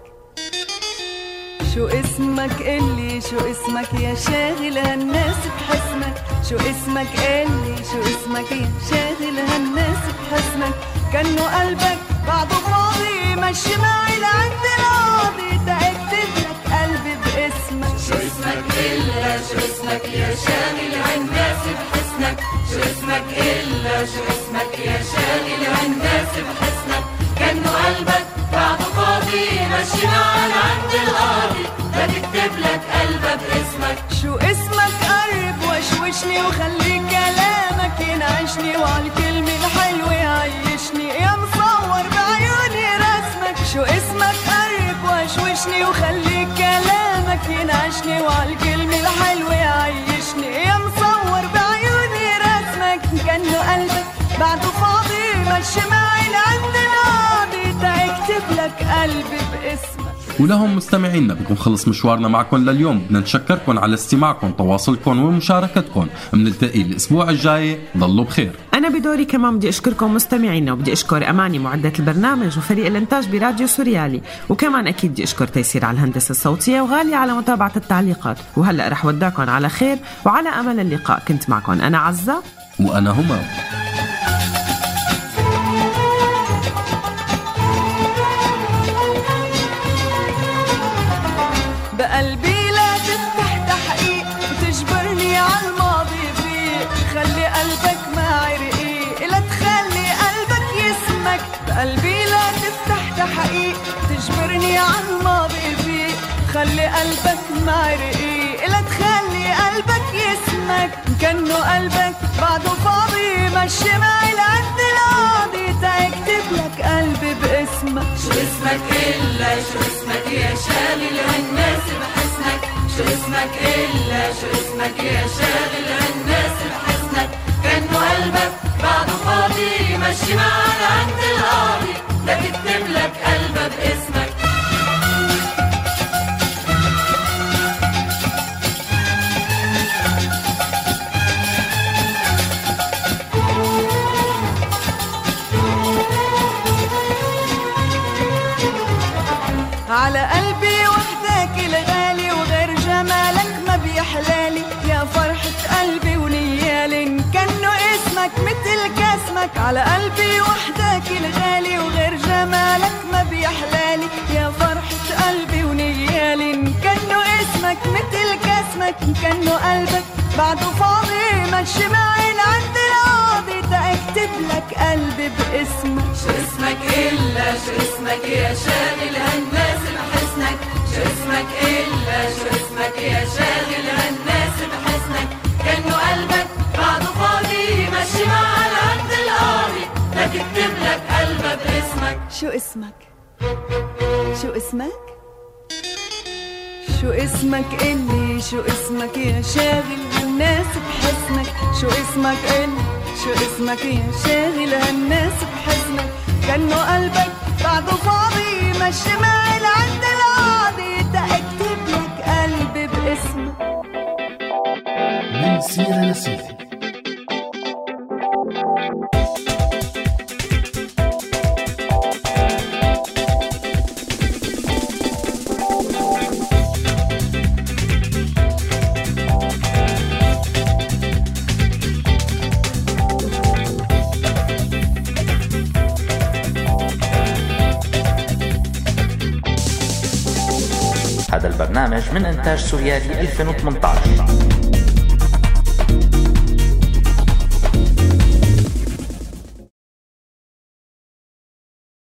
شو اسمك قلي؟ شو اسمك يا شاغل هالناس بحسنك؟ شو اسمك قلي؟ شو اسمك يا شاغل هالناس بحسنك؟ كأنه قلبك بعده فاضي مشي معي لعند القاضي. تأكد لك قلبي باسمك. شو اسمك إلا؟ شو اسمك يا شاغل هالناس بحسنك؟ شو اسمك إلا؟ شو اسمك يا شاغل هالناس بحسنك؟ كأنه قلبك بعده فاضي مشي معنا عند القاضي بتكتب لك قلبه باسمك شو اسمك قرب وشوشني وخلي كلامك ينعشني. وعالكلمة الحلوة يعيشني يا مصور بعيوني رسمك. شو اسمك قرب وشوشني وخلي كلامك ينعشني. وعالكلمة الحلوة يعيشني يا مصور بعيوني رسمك. كأنه قلبك بعده فاضي مشي معي لك قلبي باسمك. ولهم مستمعينا بكون خلص مشوارنا معكم لليوم. بدنا نشكركم على استماعكم تواصلكم ومشاركتكم. بنلتقي الأسبوع الجاي. ضلوا بخير. أنا بدوري كمان بدي أشكركم مستمعينا وبدي أشكر أماني معدة البرنامج وفريق الإنتاج براديو سوريالي. وكمان أكيد بدي أشكر تيسير على الهندسة الصوتية وغالية على متابعة التعليقات. وهلأ رح ودعكم على خير وعلى أمل اللقاء. كنت معكم أنا عزة. وأنا همام خلي قلبك معي رقيق لا تخلي قلبك يسمك. كأنه قلبك بعده فاضي مشي معي لعند القاضي تكتب لك قلبي باسمك. شو اسمك إلا شو اسمك يا شاغل هالناس بحسنك. شو اسمك إلا شو اسمك يا شاغل هالناس بحسنك. كأنه قلبك بعده فاضي مشي معنا عند القاضي لتكتب لك قلبه على قلبي وحدك الغالي وغير جمالك ما بيحلالي. يا فرحة قلبي ونيالي إن كانه اسمك مثل كاسمك إن كانه قلبك بعده فاضي. مشي معي لعند القاضي تأكتب لك قلبي باسمك. شو اسمك إلا شو اسمك يا شاغل هالناس بحسنك. شو اسمك إلا شو اسمك يا شاغل هالناس بحسنك. كأنه قلبك بعده فاضي. معنا عند لتكتب لك قلبه باسمك شو اسمك؟ شو اسمك؟ شو اسمك إلي شو اسمك يا شاغل هالناس بحسنك؟ شو اسمك إلي شو اسمك يا شاغل هالناس بحسنك؟ كأنه قلبك بعده فاضي مشي معي لعند القاضي. تأكتب لك قلبي باسمك. من سيرة لسيرة البرنامج من إنتاج سوريالي 2018